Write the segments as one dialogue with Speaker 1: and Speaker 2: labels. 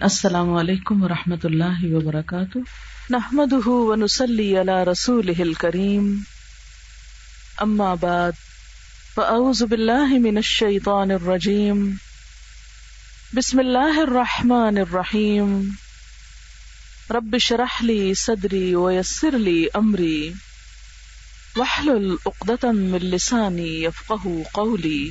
Speaker 1: السلام علیکم و رحمۃ اللہ وبرکاتہ۔ نحمد ونسلی علی رسول کریم اما بعد، فاعوذ باللہ من الشیطان الرجیم۔ بسم اللہ الرحمن الرحیم۔ رب شرح لی صدری ویسر لی امری۔ وحلل اقدتا من لسانی یفقہ قولی۔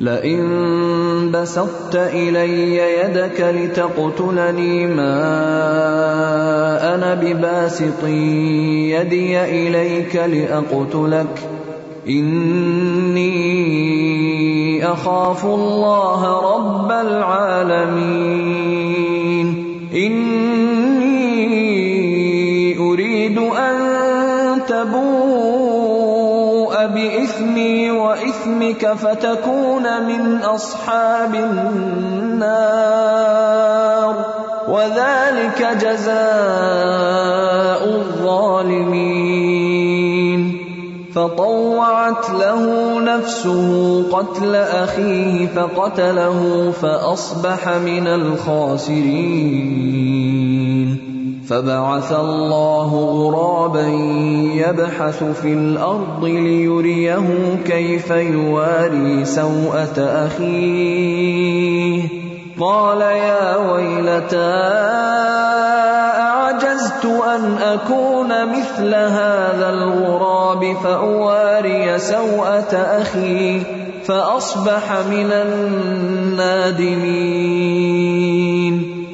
Speaker 2: لئن بسطت الي يدك لتقتلني ما انا بباسط يدي اليك لاقتلك اني اخاف الله رب العالمين اني اريد ان تبوء باثمي واثمك فتكون من اصحاب النار وذلك جزاء الظالمين فطوعت له نفسه قتل اخيه فقتله فاصبح من الخاسرين فبعث الله غرابا يبحث في الارض ليريه كيف يواري سوءه اخيه قال يا ويلتى اعجزت ان اكون مثل هذا الغراب فاواري سوءه اخي فاصبح من النادمين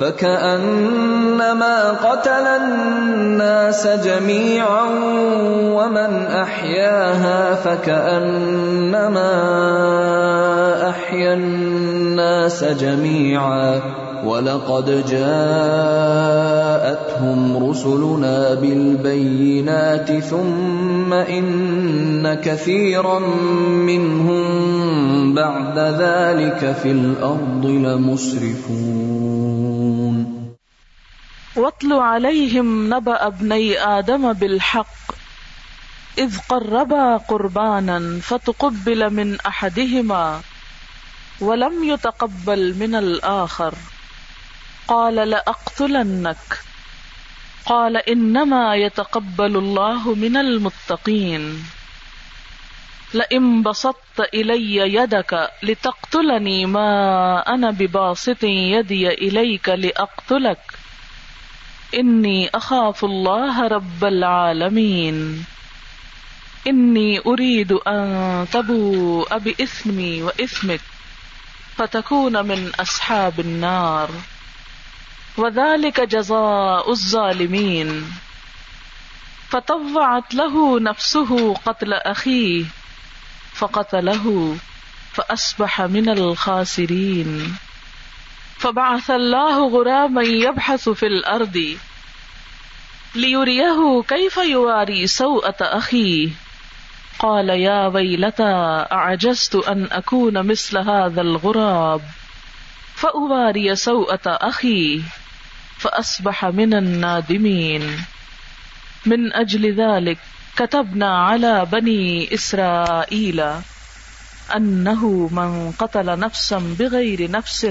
Speaker 2: فكانما قتل الناس جميعا ومن احياها فكانما احيا الناس جميعا ولقد جاءتهم رسلنا بالبينات ثم ان كثيرا منهم بعد ذلك في الارض لمسرفون
Speaker 1: واتل عليهم نبأ ابني آدم بالحق إذ قربا قربانا فتقبل من أحدهما ولم يتقبل من الآخر قال لأقتلنك قال إنما يتقبل الله من المتقين لئن بسطت إلي يدك لتقتلني ما أنا بباسط يدي إليك لأقتلك إني أخاف الله رب العالمين. إني أريد أن تبوء بإثمي وإثمك فتكون من أصحاب النار. وذلك جزاء الظالمين. فطوعت له نفسه قتل أخيه فقتله فأصبح من الخاسرين. فبعث الله غرابا يبحث في الأرض ليريه كيف يواري سوءة أخيه قال يا ويلتى أعجزت أن أكون مثل هذا الغراب فأواري سوءة أخي فأصبح من النادمين من أجل ذلك كتبنا على بني إسرائيل أنه من قتل نفسا بغير نفس۔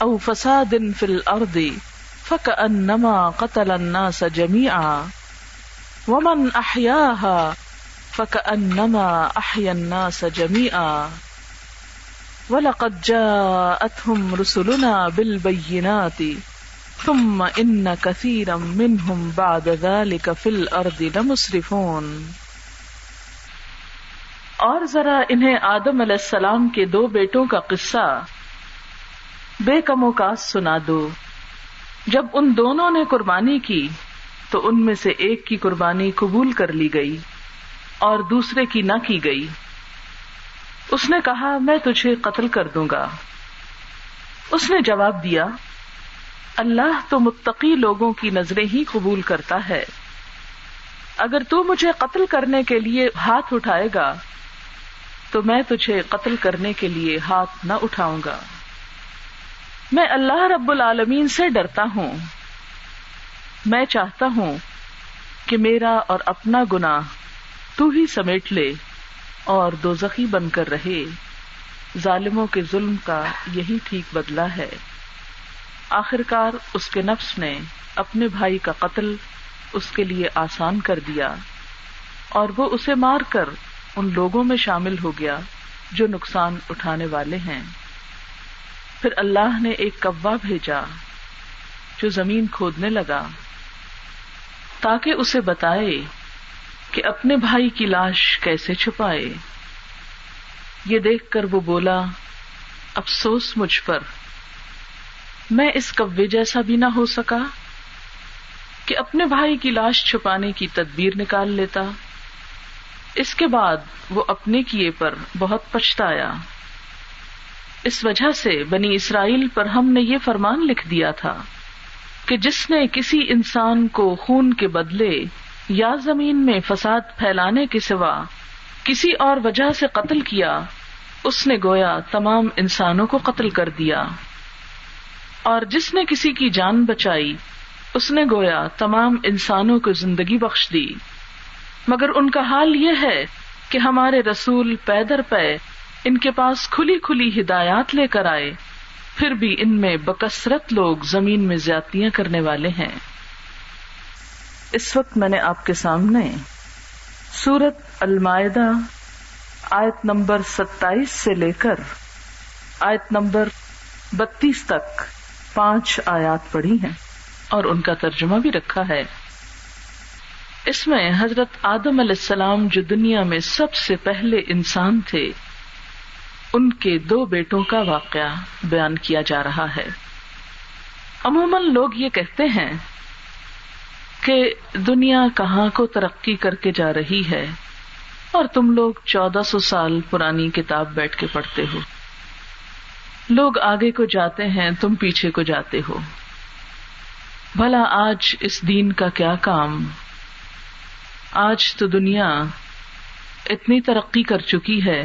Speaker 1: أو فساد في الأرض، فكأنما قتل الناس جميعا. ومن أحياها، فكأنما أحيا الناس جميعا. ولقد جاءتهم رسلنا بالبينات، ثم إن كثيرا منهم بعد ذلك في الأرض لمسرفون. اور ذرا انہیں آدم علیہ السلام کے دو بیٹوں کا قصہ۔ بے کم اوقات سنا دو۔ جب ان دونوں نے قربانی کی، تو ان میں سے ایک کی قربانی قبول کر لی گئی اور دوسرے کی نہ کی گئی۔ اس نے کہا، میں تجھے قتل کر دوں گا۔ اس نے جواب دیا، اللہ تو متقی لوگوں کی نظریں ہی قبول کرتا ہے۔ اگر تو مجھے قتل کرنے کے لیے ہاتھ اٹھائے گا، تو میں تجھے قتل کرنے کے لیے ہاتھ نہ اٹھاؤں گا۔ میں اللہ رب العالمین سے ڈرتا ہوں۔ میں چاہتا ہوں کہ میرا اور اپنا گنا تو ہی سمیٹ لے اور دو زخی بن کر رہے۔ ظالموں کے ظلم کا یہی ٹھیک بدلا ہے۔ آخر کار اس کے نفس نے اپنے بھائی کا قتل اس کے لیے آسان کر دیا اور وہ اسے مار کر ان لوگوں میں شامل ہو گیا جو نقصان اٹھانے والے ہیں۔ پھر اللہ نے ایک کوا بھیجا جو زمین کھودنے لگا تاکہ اسے بتائے کہ اپنے بھائی کی لاش کیسے چھپائے۔ یہ دیکھ کر وہ بولا، افسوس مجھ پر، میں اس کوے جیسا بھی نہ ہو سکا کہ اپنے بھائی کی لاش چھپانے کی تدبیر نکال لیتا۔ اس کے بعد وہ اپنے کیے پر بہت پچھتایا۔ اس وجہ سے بنی اسرائیل پر ہم نے یہ فرمان لکھ دیا تھا کہ جس نے کسی انسان کو خون کے بدلے یا زمین میں فساد پھیلانے کے سوا کسی اور وجہ سے قتل کیا، اس نے گویا تمام انسانوں کو قتل کر دیا۔ اور جس نے کسی کی جان بچائی، اس نے گویا تمام انسانوں کو زندگی بخش دی۔ مگر ان کا حال یہ ہے کہ ہمارے رسول پیدر پے ان کے پاس کھلی کھلی ہدایات لے کر آئے، پھر بھی ان میں بکثرت لوگ زمین میں زیادتیاں کرنے والے ہیں۔ اس وقت میں نے آپ کے سامنے سورت المائدہ آیت نمبر ستائیس سے لے کر آیت نمبر بتیس تک پانچ آیات پڑھی ہیں اور ان کا ترجمہ بھی رکھا ہے۔ اس میں حضرت آدم علیہ السلام جو دنیا میں سب سے پہلے انسان تھے ان کے دو بیٹوں کا واقعہ بیان کیا جا رہا ہے۔ عموماً لوگ یہ کہتے ہیں کہ دنیا کہاں کو ترقی کر کے جا رہی ہے اور تم لوگ چودہ سو سال پرانی کتاب بیٹھ کے پڑھتے ہو۔ لوگ آگے کو جاتے ہیں، تم پیچھے کو جاتے ہو۔ بھلا آج اس دین کا کیا کام؟ آج تو دنیا اتنی ترقی کر چکی ہے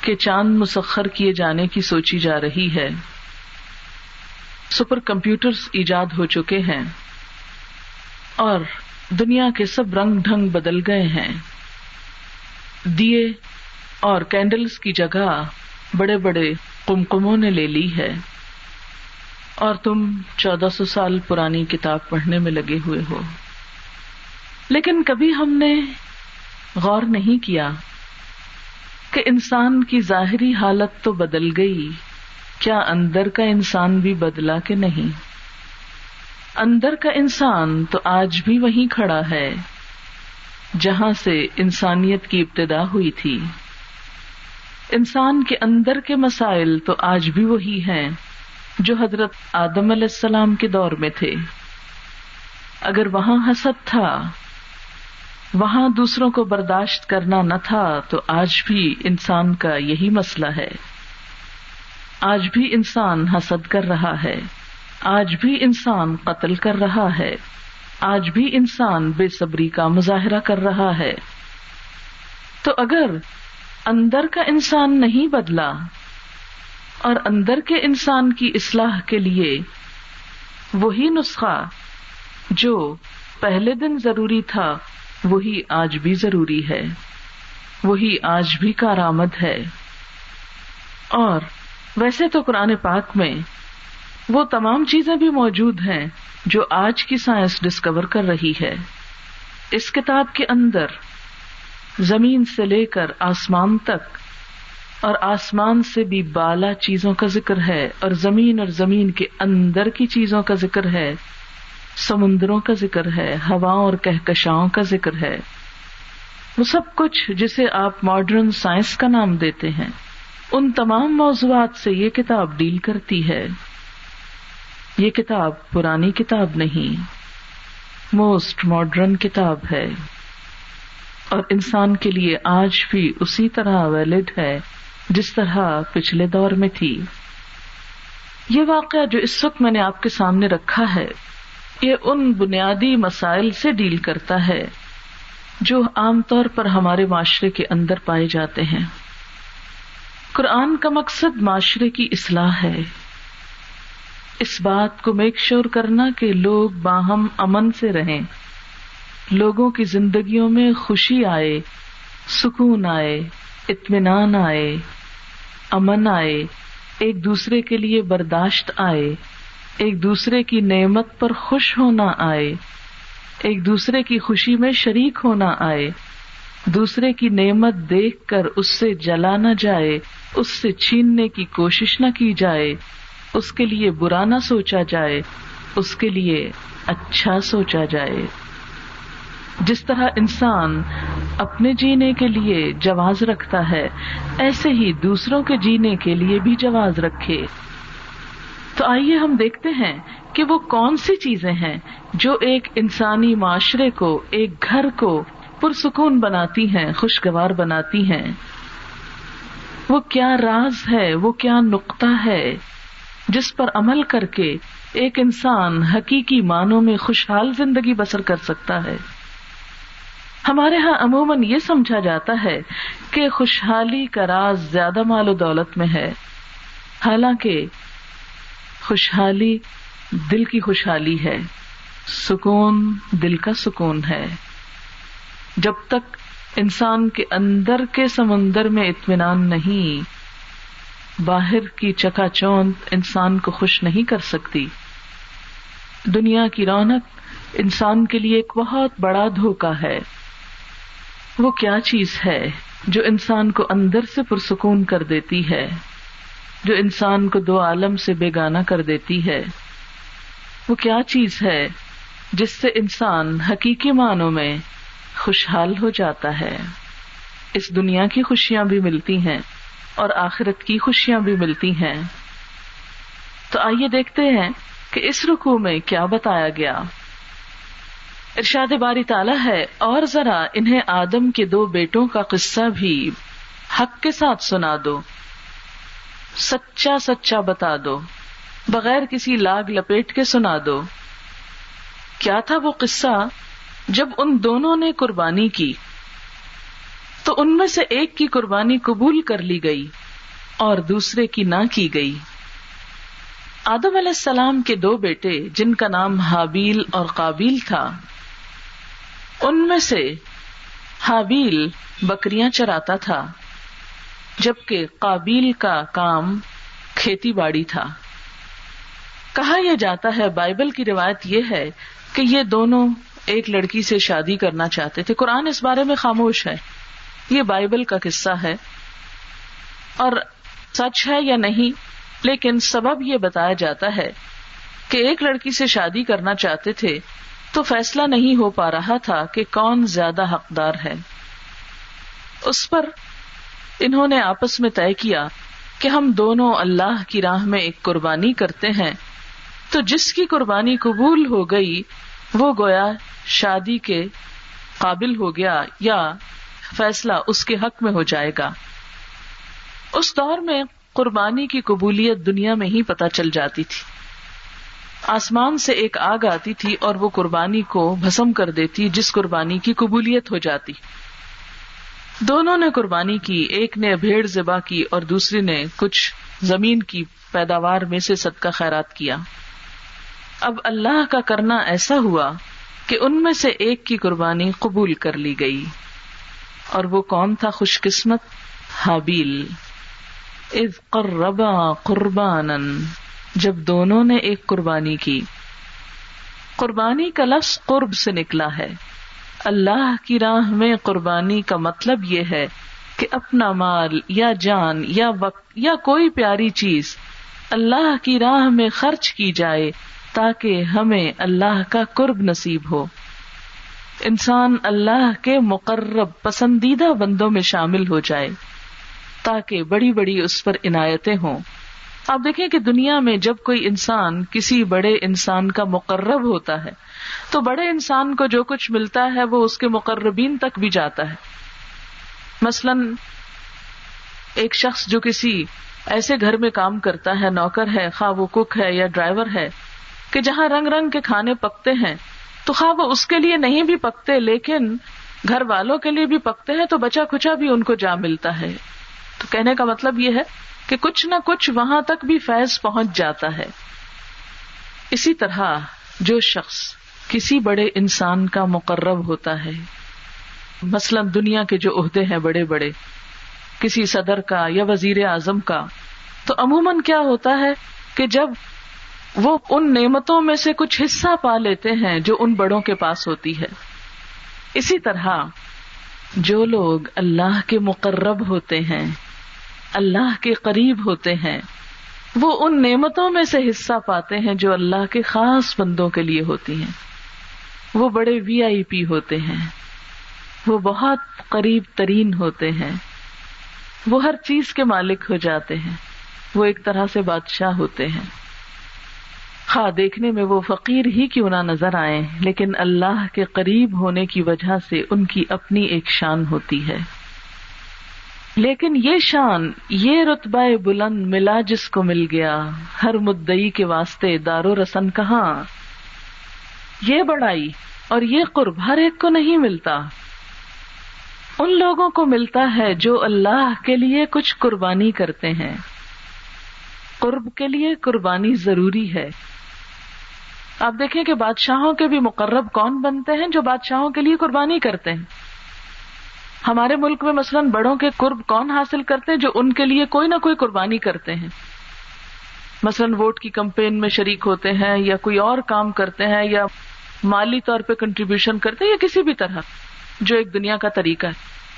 Speaker 1: کہ چاند مسخر کیے جانے کی سوچی جا رہی ہے۔ سپر کمپیوٹر ایجاد ہو چکے ہیں اور دنیا کے سب رنگ ڈھنگ بدل گئے ہیں۔ دیے اور کینڈلز کی جگہ بڑے بڑے کمکموں نے لے لی ہے۔ اور تم چودہ سو سال پرانی کتاب پڑھنے میں لگے ہوئے ہو۔ لیکن کبھی ہم نے غور نہیں کیا۔ کہ انسان کی ظاہری حالت تو بدل گئی، کیا اندر کا انسان بھی بدلا کہ نہیں؟ اندر کا انسان تو آج بھی وہیں کھڑا ہے، جہاں سے انسانیت کی ابتدا ہوئی تھی۔ انسان کے اندر کے مسائل تو آج بھی وہی ہیں جو حضرت آدم علیہ السلام کے دور میں تھے۔ اگر وہاں حسد تھا وہاں دوسروں کو برداشت کرنا نہ تھا تو آج بھی انسان کا یہی مسئلہ ہے۔ آج بھی انسان حسد کر رہا ہے۔ آج بھی انسان قتل کر رہا ہے۔ آج بھی انسان بے صبری کا مظاہرہ کر رہا ہے۔ تو اگر اندر کا انسان نہیں بدلا اور اندر کے انسان کی اصلاح کے لیے وہی نسخہ جو پہلے دن ضروری تھا وہی آج بھی ضروری ہے، وہی آج بھی کارآمد ہے۔ اور ویسے تو قرآن پاک میں وہ تمام چیزیں بھی موجود ہیں جو آج کی سائنس ڈسکور کر رہی ہے۔ اس کتاب کے اندر زمین سے لے کر آسمان تک اور آسمان سے بھی بالا چیزوں کا ذکر ہے اور زمین اور زمین کے اندر کی چیزوں کا ذکر ہے۔ سمندروں کا ذکر ہے ہوا اور کہکشاؤں کا ذکر ہے۔ وہ سب کچھ جسے آپ ماڈرن سائنس کا نام دیتے ہیں۔ ان تمام موضوعات سے یہ کتاب ڈیل کرتی ہے۔ یہ کتاب پرانی کتاب نہیں موسٹ ماڈرن کتاب ہے۔ اور انسان کے لیے آج بھی اسی طرح ویلڈ ہے، جس طرح پچھلے دور میں تھی۔ یہ واقعہ جو اس وقت میں نے آپ کے سامنے رکھا ہے یہ ان بنیادی مسائل سے ڈیل کرتا ہے جو عام طور پر ہمارے معاشرے کے اندر پائے جاتے ہیں۔ قرآن کا مقصد معاشرے کی اصلاح ہے۔ اس بات کو میک شور کرنا کہ لوگ باہم امن سے رہیں۔ لوگوں کی زندگیوں میں خوشی آئے، سکون آئے، اطمینان آئے، امن آئے، ایک دوسرے کے لیے برداشت آئے۔ ایک دوسرے کی نعمت پر خوش ہونا آئے، ایک دوسرے کی خوشی میں شریک ہونا آئے، دوسرے کی نعمت دیکھ کر اس سے جلا نہ جائے، اس سے چھیننے کی کوشش نہ کی جائے، اس کے لیے برا نہ سوچا جائے، اس کے لیے اچھا سوچا جائے۔ جس طرح انسان اپنے جینے کے لیے جواز رکھتا ہے، ایسے ہی دوسروں کے جینے کے لیے بھی جواز رکھے۔ تو آئیے ہم دیکھتے ہیں کہ وہ کون سی چیزیں ہیں جو ایک انسانی معاشرے کو، ایک گھر کو پرسکون بناتی ہیں، خوشگوار بناتی ہیں۔ وہ کیا راز ہے، وہ کیا نقطہ ہے جس پر عمل کر کے ایک انسان حقیقی معنوں میں خوشحال زندگی بسر کر سکتا ہے۔ ہمارے یہاں عموماً یہ سمجھا جاتا ہے کہ خوشحالی کا راز زیادہ مال و دولت میں ہے۔ حالانکہ خوشحالی دل کی خوشحالی ہے۔ سکون دل کا سکون ہے۔ جب تک انسان کے اندر کے سمندر میں اطمینان نہیں، باہر کی چکا چوند انسان کو خوش نہیں کر سکتی۔ دنیا کی رونق انسان کے لیے ایک بہت بڑا دھوکا ہے۔ وہ کیا چیز ہے جو انسان کو اندر سے پرسکون کر دیتی ہے؟ جو انسان کو دو عالم سے بیگانہ کر دیتی ہے۔ وہ کیا چیز ہے جس سے انسان حقیقی معنوں میں خوشحال ہو جاتا ہے؟ اس دنیا کی خوشیاں بھی ملتی ہیں اور آخرت کی خوشیاں بھی ملتی ہیں۔ تو آئیے دیکھتے ہیں کہ اس رکو میں کیا بتایا گیا۔ ارشاد باری تالا ہے، اور ذرا انہیں آدم کے دو بیٹوں کا قصہ بھی حق کے ساتھ سنا دو۔ سچا سچا بتا دو، بغیر کسی لاگ لپیٹ کے سنا دو۔ کیا تھا وہ قصہ؟ جب ان دونوں نے قربانی کی، تو ان میں سے ایک کی قربانی قبول کر لی گئی اور دوسرے کی نہ کی گئی۔ آدم علیہ السلام کے دو بیٹے، جن کا نام حابیل اور قابیل تھا، ان میں سے حابیل بکریاں چراتا تھا۔ جبکہ قابیل کا کام کھیتی باڑی تھا۔ کہا یہ جاتا ہے، بائبل کی روایت یہ ہے کہ یہ دونوں ایک لڑکی سے شادی کرنا چاہتے تھے۔ قرآن اس بارے میں خاموش ہے۔ یہ بائبل کا قصہ ہے۔ اور سچ ہے یا نہیں، لیکن سبب یہ بتایا جاتا ہے کہ ایک لڑکی سے شادی کرنا چاہتے تھے تو فیصلہ نہیں ہو پا رہا تھا کہ کون زیادہ حقدار ہے۔ اس پر انہوں نے آپس میں طے کیا کہ ہم دونوں اللہ کی راہ میں ایک قربانی کرتے ہیں۔ تو جس کی قربانی قبول ہو گئی، وہ گویا شادی کے قابل ہو گیا یا فیصلہ اس کے حق میں ہو جائے گا۔ اس دور میں قربانی کی قبولیت دنیا میں ہی پتہ چل جاتی تھی۔ آسمان سے ایک آگ آتی تھی اور وہ قربانی کو بھسم کر دیتی جس قربانی کی قبولیت ہو جاتی۔ دونوں نے قربانی کی، ایک نے بھیڑ ذبح کی اور دوسری نے کچھ زمین کی پیداوار میں سے صدقہ خیرات کیا۔ اب اللہ کا کرنا ایسا ہوا کہ ان میں سے ایک کی قربانی قبول کر لی گئی۔ اور وہ کون تھا خوش قسمت، حابیل۔ قربا قربان جب دونوں نے ایک قربانی کی۔ قربانی کا لفظ قرب سے نکلا ہے۔ اللہ کی راہ میں قربانی کا مطلب یہ ہے کہ اپنا مال یا جان یا وقت یا کوئی پیاری چیز اللہ کی راہ میں خرچ کی جائے تاکہ ہمیں اللہ کا قرب نصیب ہو۔ انسان اللہ کے مقرب پسندیدہ بندوں میں شامل ہو جائے تاکہ بڑی بڑی اس پر عنایتیں ہوں۔ آپ دیکھیں کہ دنیا میں جب کوئی انسان کسی بڑے انسان کا مقرب ہوتا ہے تو بڑے انسان کو جو کچھ ملتا ہے وہ اس کے مقربین تک بھی جاتا ہے۔ مثلاً ایک شخص جو کسی ایسے گھر میں کام کرتا ہے، نوکر ہے، خواہ وہ کک ہے یا ڈرائیور ہے، کہ جہاں رنگ رنگ کے کھانے پکتے ہیں، تو خواہ وہ اس کے لیے نہیں بھی پکتے، لیکن گھر والوں کے لیے بھی پکتے ہیں، تو بچا کچا بھی ان کو جا ملتا ہے۔ تو کہنے کا مطلب یہ ہے کہ کچھ نہ کچھ وہاں تک بھی فیض پہنچ جاتا ہے۔ اسی طرح جو شخص کسی بڑے انسان کا مقرب ہوتا ہے۔ مثلاً دنیا کے جو عہدے ہیں بڑے بڑے، کسی صدر کا یا وزیر اعظم کا، تو عموماً کیا ہوتا ہے کہ جب وہ ان نعمتوں میں سے کچھ حصہ پا لیتے ہیں جو ان بڑوں کے پاس ہوتی ہے۔ اسی طرح جو لوگ اللہ کے مقرب ہوتے ہیں، اللہ کے قریب ہوتے ہیں، وہ ان نعمتوں میں سے حصہ پاتے ہیں جو اللہ کے خاص بندوں کے لیے ہوتی ہیں۔ وہ بڑے وی آئی پی ہوتے ہیں۔ وہ بہت قریب ترین ہوتے ہیں۔ وہ ہر چیز کے مالک ہو جاتے ہیں۔ وہ ایک طرح سے بادشاہ ہوتے ہیں۔ خواہ دیکھنے میں وہ فقیر ہی کیوں نہ نظر آئے لیکن اللہ کے قریب ہونے کی وجہ سے ان کی اپنی ایک شان ہوتی ہے۔ لیکن یہ شان، یہ رتبہ بلند ملا جس کو مل گیا۔ ہر مدئی کے واسطے دارو رسن کہاں؟ یہ بڑائی۔ اور یہ قرب ہر ایک کو نہیں ملتا۔ ان لوگوں کو ملتا ہے جو اللہ کے لیے کچھ قربانی کرتے ہیں۔ قرب کے لیے قربانی ضروری ہے۔ آپ دیکھیں کہ بادشاہوں کے بھی مقرب کون بنتے ہیں جو بادشاہوں کے لیے قربانی کرتے ہیں؟ ہمارے ملک میں مثلاً بڑوں کے قرب کون حاصل کرتے ہیں جو ان کے لیے کوئی نہ کوئی قربانی کرتے ہیں؟ مثلاً ووٹ کی کمپین میں شریک ہوتے ہیں یا کوئی اور کام کرتے ہیں یا مالی طور پہ کنٹریبیوشن کرتے ہیں یا کسی بھی طرح جو ایک دنیا کا طریقہ ہے۔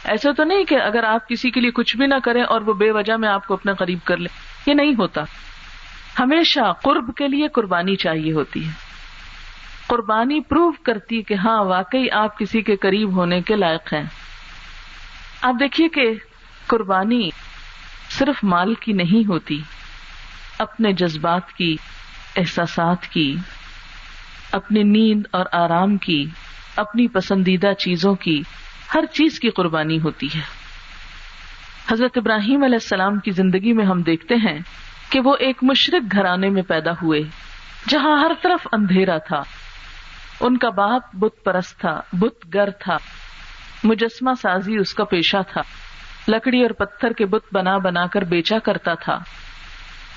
Speaker 1: ایسا تو نہیں کہ اگر آپ کسی کے لیے کچھ بھی نہ کریں اور وہ بے وجہ میں آپ کو اپنے قریب کر لیں۔ یہ نہیں ہوتا۔ ہمیشہ قرب کے لیے قربانی چاہیے ہوتی ہے۔ قربانی پروو کرتی کہ ہاں واقعی آپ کسی کے قریب ہونے کے لائق ہیں۔ آپ دیکھیے کہ قربانی صرف مال کی نہیں ہوتی، اپنے جذبات کی، احساسات کی۔ اپنی نیند اور آرام کی، اپنی پسندیدہ چیزوں کی ہر چیز کی قربانی ہوتی ہے۔ حضرت ابراہیم علیہ السلام کی زندگی میں ہم دیکھتے ہیں کہ وہ ایک مشرق گھرانے میں پیدا ہوئے، جہاں ہر طرف اندھیرا تھا۔ ان کا باپ بت پرست تھا، بت گر تھا۔ مجسمہ سازی اس کا پیشہ تھا۔ لکڑی اور پتھر کے بت بنا بنا کر بیچا کرتا تھا۔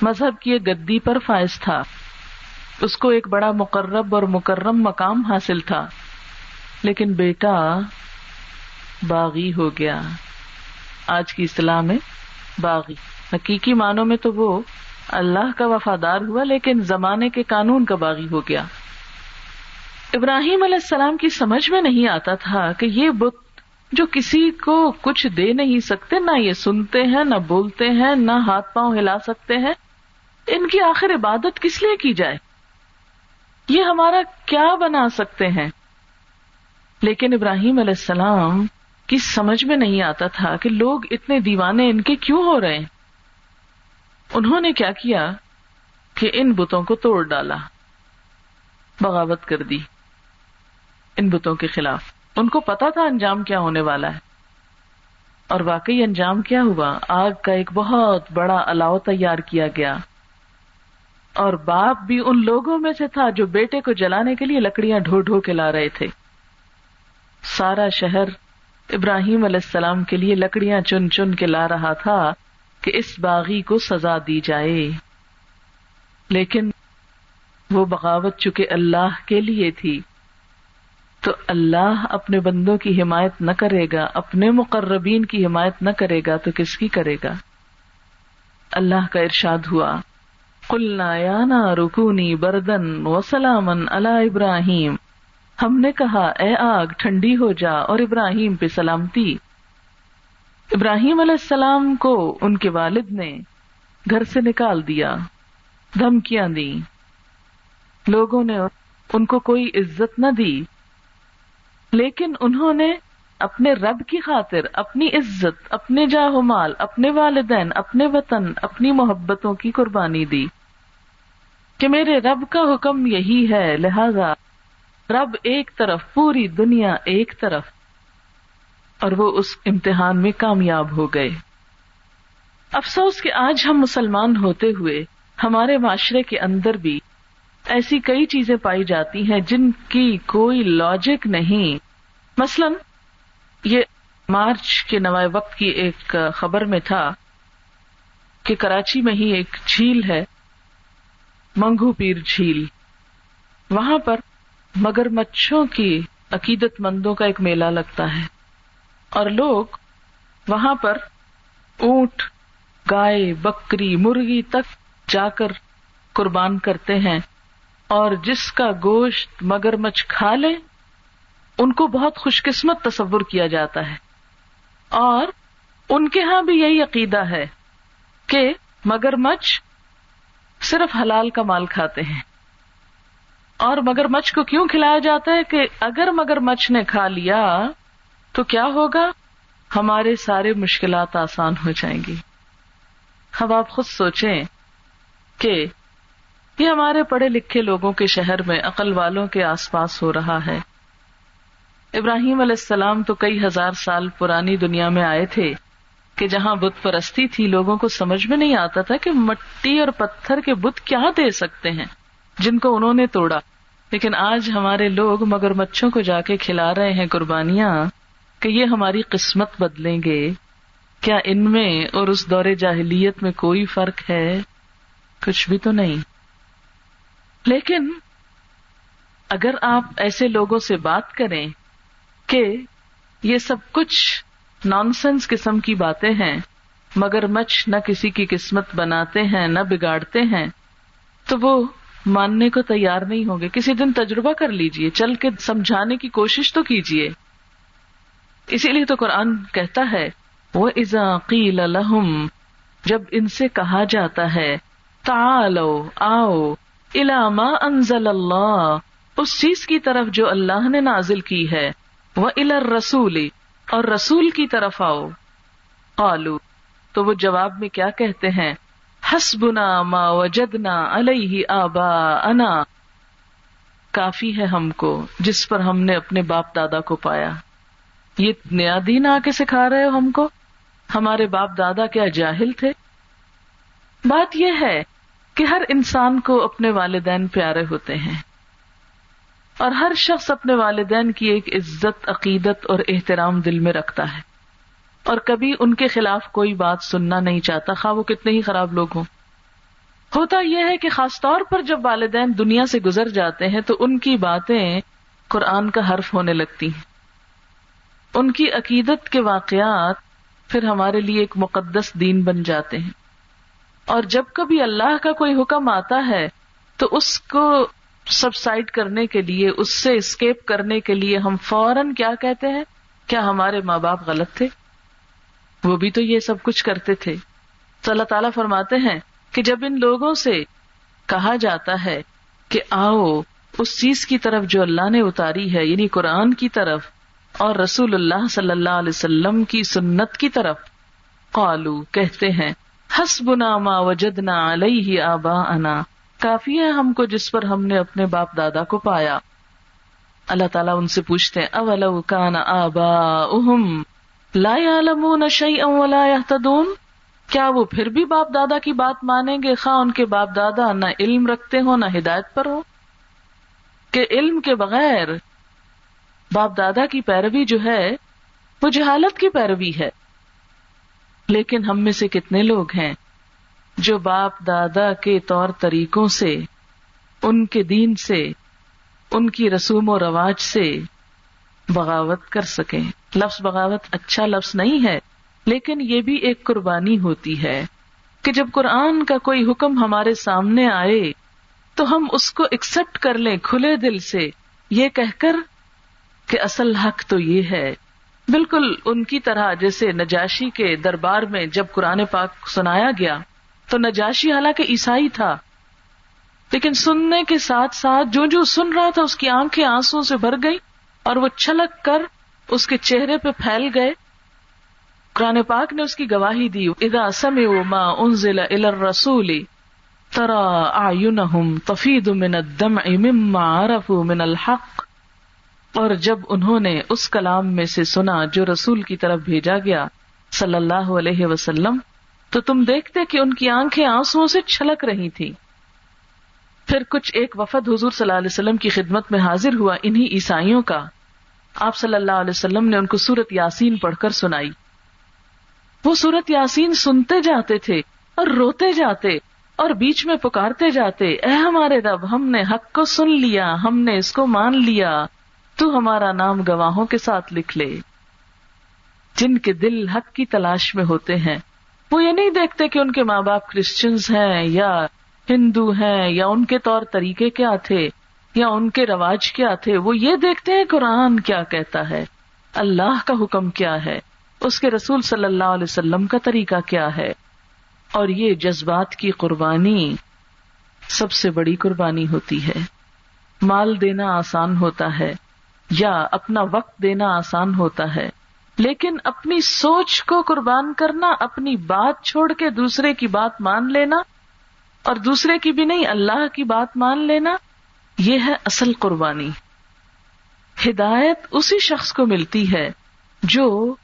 Speaker 1: مذہب کی گدی پر فائز تھا۔ اس کو ایک بڑا مقرب اور مکرم مقام حاصل تھا، لیکن بیٹا باغی ہو گیا۔ آج کی اصطلاح میں باغی۔ حقیقی معنوں میں تو وہ اللہ کا وفادار ہوا، لیکن زمانے کے قانون کا باغی ہو گیا۔ ابراہیم علیہ السلام کی سمجھ میں نہیں آتا تھا کہ یہ بت جو کسی کو کچھ دے نہیں سکتے، نہ یہ سنتے ہیں، نہ بولتے ہیں، نہ ہاتھ پاؤں ہلا سکتے ہیں، ان کی آخر عبادت کس لیے کی جائے؟ یہ ہمارا کیا بنا سکتے ہیں؟ لیکن ابراہیم علیہ السلام کی سمجھ میں نہیں آتا تھا کہ لوگ اتنے دیوانے ان کے کیوں ہو رہے ہیں۔ انہوں نے کیا کیا کہ ان بتوں کو توڑ ڈالا، بغاوت کر دی۔ ان بتوں کے خلاف۔ ان کو پتا تھا انجام کیا ہونے والا ہے۔ اور واقعی انجام کیا ہوا، آگ کا ایک بہت بڑا الاؤ تیار کیا گیا۔ اور باپ بھی ان لوگوں میں سے تھا جو بیٹے کو جلانے کے لیے لکڑیاں ڈھو ڈھو کے لا رہے تھے۔ سارا شہر ابراہیم علیہ السلام کے لیے لکڑیاں چن چن کے لا رہا تھا کہ اس باغی کو سزا دی جائے۔ لیکن وہ بغاوت چکے اللہ کے لیے تھی۔ تو اللہ اپنے بندوں کی حمایت نہ کرے گا، اپنے مقربین کی حمایت نہ کرے گا تو کس کی کرے گا؟ اللہ کا ارشاد ہوا۔ کلنا یا نا رکونی بردن و سلامن اللہ ابراہیم ہم نے کہا، اے آگ، ٹھنڈی ہو جا اور ابراہیم پہ سلامتی۔ ابراہیم علیہ السلام کو ان کے والد نے گھر سے نکال دیا، دھمکیاں دی لوگوں نے ان کو کوئی عزت نہ دی، لیکن انہوں نے اپنے رب کی خاطر، اپنی عزت، اپنے جاہ مال، اپنے والدین، اپنے وطن، اپنی محبتوں کی قربانی دی۔ کہ میرے رب کا حکم یہی ہے، لہذا رب ایک طرف، پوری دنیا ایک طرف۔ اور وہ اس امتحان میں کامیاب ہو گئے۔ افسوس کہ آج ہم مسلمان ہوتے ہوئے ہمارے معاشرے کے اندر بھی ایسی کئی چیزیں پائی جاتی ہیں جن کی کوئی لاجک نہیں۔ مثلاً یہ مارچ کے نوائے وقت کی ایک خبر میں تھا کہ کراچی میں ہی ایک جھیل ہے منگو پیر جھیل۔ وہاں پر مگر مچھوں کی عقیدت مندوں کا ایک میلہ لگتا ہے۔ اور لوگ وہاں پر اونٹ، گائے، بکری، مرغی تک جا کر قربان کرتے ہیں۔ اور جس کا گوشت مگر مچھ کھا لے ان کو بہت خوش قسمت تصور کیا جاتا ہے۔ اور ان کے ہاں بھی یہی عقیدہ ہے کہ مگر مچھ صرف حلال کا مال کھاتے ہیں۔ اور مگر مچھ کو کیوں کھلایا جاتا ہے کہ اگر مگر مچھ نے کھا لیا تو کیا ہوگا؟ ہمارے سارے مشکلات آسان ہو جائیں گی۔ اب آپ خود سوچیں کہ یہ ہمارے پڑھے لکھے لوگوں کے شہر میں عقل والوں کے آس پاس ہو رہا ہے۔ ابراہیم علیہ السلام تو کئی ہزار سال پرانی دنیا میں آئے تھے کہ جہاں بت پرستی تھی، لوگوں کو سمجھ میں نہیں آتا تھا کہ مٹی اور پتھر کے بت کیا دے سکتے ہیں، جن کو انہوں نے توڑا۔ لیکن آج ہمارے لوگ مگر مچھوں کو جا کے کھلا رہے ہیں قربانیاں کہ یہ ہماری قسمت بدلیں گے۔ کیا ان میں اور اس دور جاہلیت میں کوئی فرق ہے؟ کچھ بھی تو نہیں۔ لیکن اگر آپ ایسے لوگوں سے بات کریں کہ یہ سب کچھ نان سینس قسم کی باتیں ہیں، مگر مچھ نہ کسی کی قسمت بناتے ہیں، نہ بگاڑتے ہیں۔ تو وہ ماننے کو تیار نہیں ہوں گے۔ کسی دن تجربہ کر لیجیے، چل کے سمجھانے کی کوشش تو کیجیے اسی لیے تو قرآن کہتا ہے وہ قیل الحم جب ان سے کہا جاتا ہے تالو آؤ الاما انزل اللہ اس چیز کی طرف جو اللہ نے نازل کی ہے۔ وہ الر رسول اور رسول کی طرف آؤ۔ قالو تو وہ جواب میں کیا کہتے ہیں؟ حسبنا ما وجدنا علیہ آبا انا کافی ہے ہم کو، جس پر ہم نے اپنے باپ دادا کو پایا۔ یہ نیا دین آ کے سکھا رہے ہو ہم کو؟ ہمارے باپ دادا کیا جاہل تھے؟ بات یہ ہے کہ ہر انسان کو اپنے والدین پیارے ہوتے ہیں۔ اور ہر شخص اپنے والدین کی ایک عزت، عقیدت اور احترام دل میں رکھتا ہے۔ اور کبھی ان کے خلاف کوئی بات سننا نہیں چاہتا، خواہ وہ کتنے ہی خراب لوگ ہوں۔ ہوتا یہ ہے کہ خاص طور پر جب والدین دنیا سے گزر جاتے ہیں تو ان کی باتیں قرآن کا حرف ہونے لگتی ہیں۔ ان کی عقیدت کے واقعات پھر ہمارے لیے ایک مقدس دین بن جاتے ہیں۔ اور جب کبھی اللہ کا کوئی حکم آتا ہے تو اس کو سبسائڈ کرنے کے لیے، اس سے اسکیپ کرنے کے لیے ہم فوراً کیا کہتے ہیں؟ کیا ہمارے ماں باپ غلط تھے؟ وہ بھی تو یہ سب کچھ کرتے تھے۔ تو اللہ تعالیٰ فرماتے ہیں کہ جب ان لوگوں سے کہا جاتا ہے کہ آؤ، اس چیز کی طرف جو اللہ نے اتاری ہے یعنی قرآن کی طرف اور رسول اللہ صلی اللہ علیہ وسلم کی سنت کی طرف، قالو، کہتے ہیں، حسبنا ما وجدنا علیہ آبا انا کافی ہے ہم کو جس پر ہم نے اپنے باپ دادا کو پایا۔ اللہ تعالیٰ ان سے پوچھتے ہیں اول کان آبا اہم لا يعلمون شيئا ولا يهتدون کیا وہ پھر بھی باپ دادا کی بات مانیں گے؟ خواہ ان کے باپ دادا نہ علم رکھتے ہو نہ ہدایت پر ہو کہ علم کے بغیر باپ دادا کی پیروی جو ہے، وہ جہالت کی پیروی ہے۔ لیکن ہم میں سے کتنے لوگ ہیں؟ جو باپ دادا کے طور طریقوں سے، ان کے دین سے، ان کی رسوم و رواج سے بغاوت کر سکیں۔ لفظ بغاوت اچھا لفظ نہیں ہے، لیکن یہ بھی ایک قربانی ہوتی ہے کہ جب قرآن کا کوئی حکم ہمارے سامنے آئے، تو ہم اس کو ایکسپٹ کر لیں کھلے دل سے۔ یہ کہہ کر کہ اصل حق تو یہ ہے۔ بالکل ان کی طرح جیسے نجاشی کے دربار میں جب قرآن پاک سنایا گیا تو نجاشی حالانکہ عیسائی تھا۔ لیکن سننے کے ساتھ ساتھ جو جو سن رہا تھا اس کی آنکھیں آنسو سے بھر گئی اور وہ چھلک کر اس کے چہرے پہ پھیل گئے۔ قرآن پاک نے اس کی گواہی دی ادا سم ما انزل الى الرسول ترى اعينهم تفيض من الدمع مما عرفوا من الحق اور جب انہوں نے اس کلام میں سے سنا جو رسول کی طرف بھیجا گیا صلی اللہ علیہ وسلم تو تم دیکھتے کہ ان کی آنکھیں آنسو سے چھلک رہی تھی پھر کچھ ایک وفد حضور صلی اللہ علیہ وسلم کی خدمت میں حاضر ہوا انہی عیسائیوں کا۔ آپ صلی اللہ علیہ وسلم نے ان کو سورت یاسین پڑھ کر سنائی۔ وہ سورت یاسین سنتے جاتے تھے اور روتے جاتے اور بیچ میں پکارتے جاتے، اے ہمارے رب، ہم نے حق کو سن لیا، ہم نے اس کو مان لیا، تو ہمارا نام گواہوں کے ساتھ لکھ لے۔ جن کے دل حق کی تلاش میں ہوتے ہیں وہ یہ نہیں دیکھتے کہ ان کے ماں باپ کرسچنز ہیں یا ہندو ہیں یا ان کے طور طریقے کیا تھے یا ان کے رواج کیا تھے، وہ یہ دیکھتے ہیں قرآن کیا کہتا ہے، اللہ کا حکم کیا ہے، اس کے رسول صلی اللہ علیہ وسلم کا طریقہ کیا ہے۔ اور یہ جذبات کی قربانی سب سے بڑی قربانی ہوتی ہے۔ مال دینا آسان ہوتا ہے یا اپنا وقت دینا آسان ہوتا ہے۔ لیکن اپنی سوچ کو قربان کرنا، اپنی بات چھوڑ کے دوسرے کی بات مان لینا اور دوسرے کی بھی نہیں، اللہ کی بات مان لینا، یہ ہے اصل قربانی۔ ہدایت اسی شخص کو ملتی ہے جو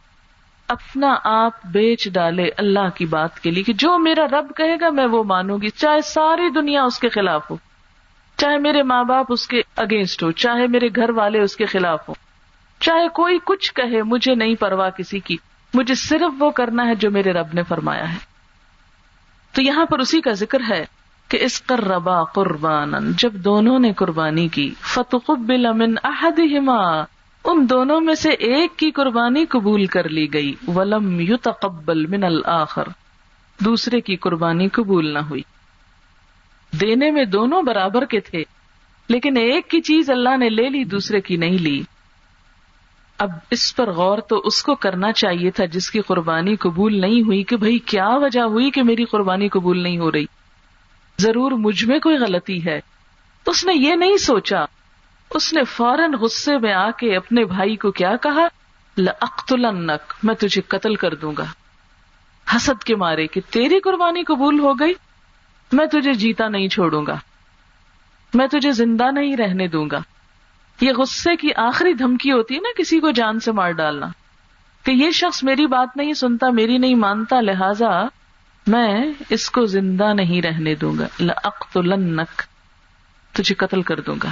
Speaker 1: اپنا آپ بیچ ڈالے اللہ کی بات کے لیے کہ جو میرا رب کہے گا میں وہ مانوں گی، چاہے ساری دنیا اس کے خلاف ہو، چاہے میرے ماں باپ اس کے اگینسٹ ہو، چاہے میرے گھر والے اس کے خلاف ہو چاہے کوئی کچھ کہے، مجھے نہیں پرواہ کسی کی۔ مجھے صرف وہ کرنا ہے جو میرے رب نے فرمایا ہے۔ تو یہاں پر اسی کا ذکر ہے کہ اس کر ربا قربان جب دونوں نے قربانی کی، فتقبل من احدہما ان دونوں میں سے ایک کی قربانی قبول کر لی گئی۔ ولم یتقبل من الآخر۔ دوسرے کی قربانی قبول نہ ہوئی۔ دینے میں دونوں برابر کے تھے، لیکن ایک کی چیز اللہ نے لے لی، دوسرے کی نہیں لی۔ اب اس پر غور تو اس کو کرنا چاہیے تھا جس کی قربانی قبول نہیں ہوئی کہ بھائی کیا وجہ ہوئی کہ میری قربانی قبول نہیں ہو رہی؟ ضرور مجھ میں کوئی غلطی ہے۔ اس نے یہ نہیں سوچا۔ اس نے فوراً غصے میں آ کے اپنے بھائی کو کیا کہا؟ لنک میں تجھے قتل کر دوں گا۔ حسد کے مارے کہ تیری قربانی قبول ہو گئی؟ میں تجھے جیتا نہیں چھوڑوں گا۔ میں تجھے زندہ نہیں رہنے دوں گا۔ یہ غصے کی آخری دھمکی ہوتی ہے نا کسی کو جان سے مار ڈالنا کہ یہ شخص میری بات نہیں سنتا، میری نہیں مانتا، لہذا میں اس کو زندہ نہیں رہنے دوں گا۔ لنک تجھے قتل کر دوں گا۔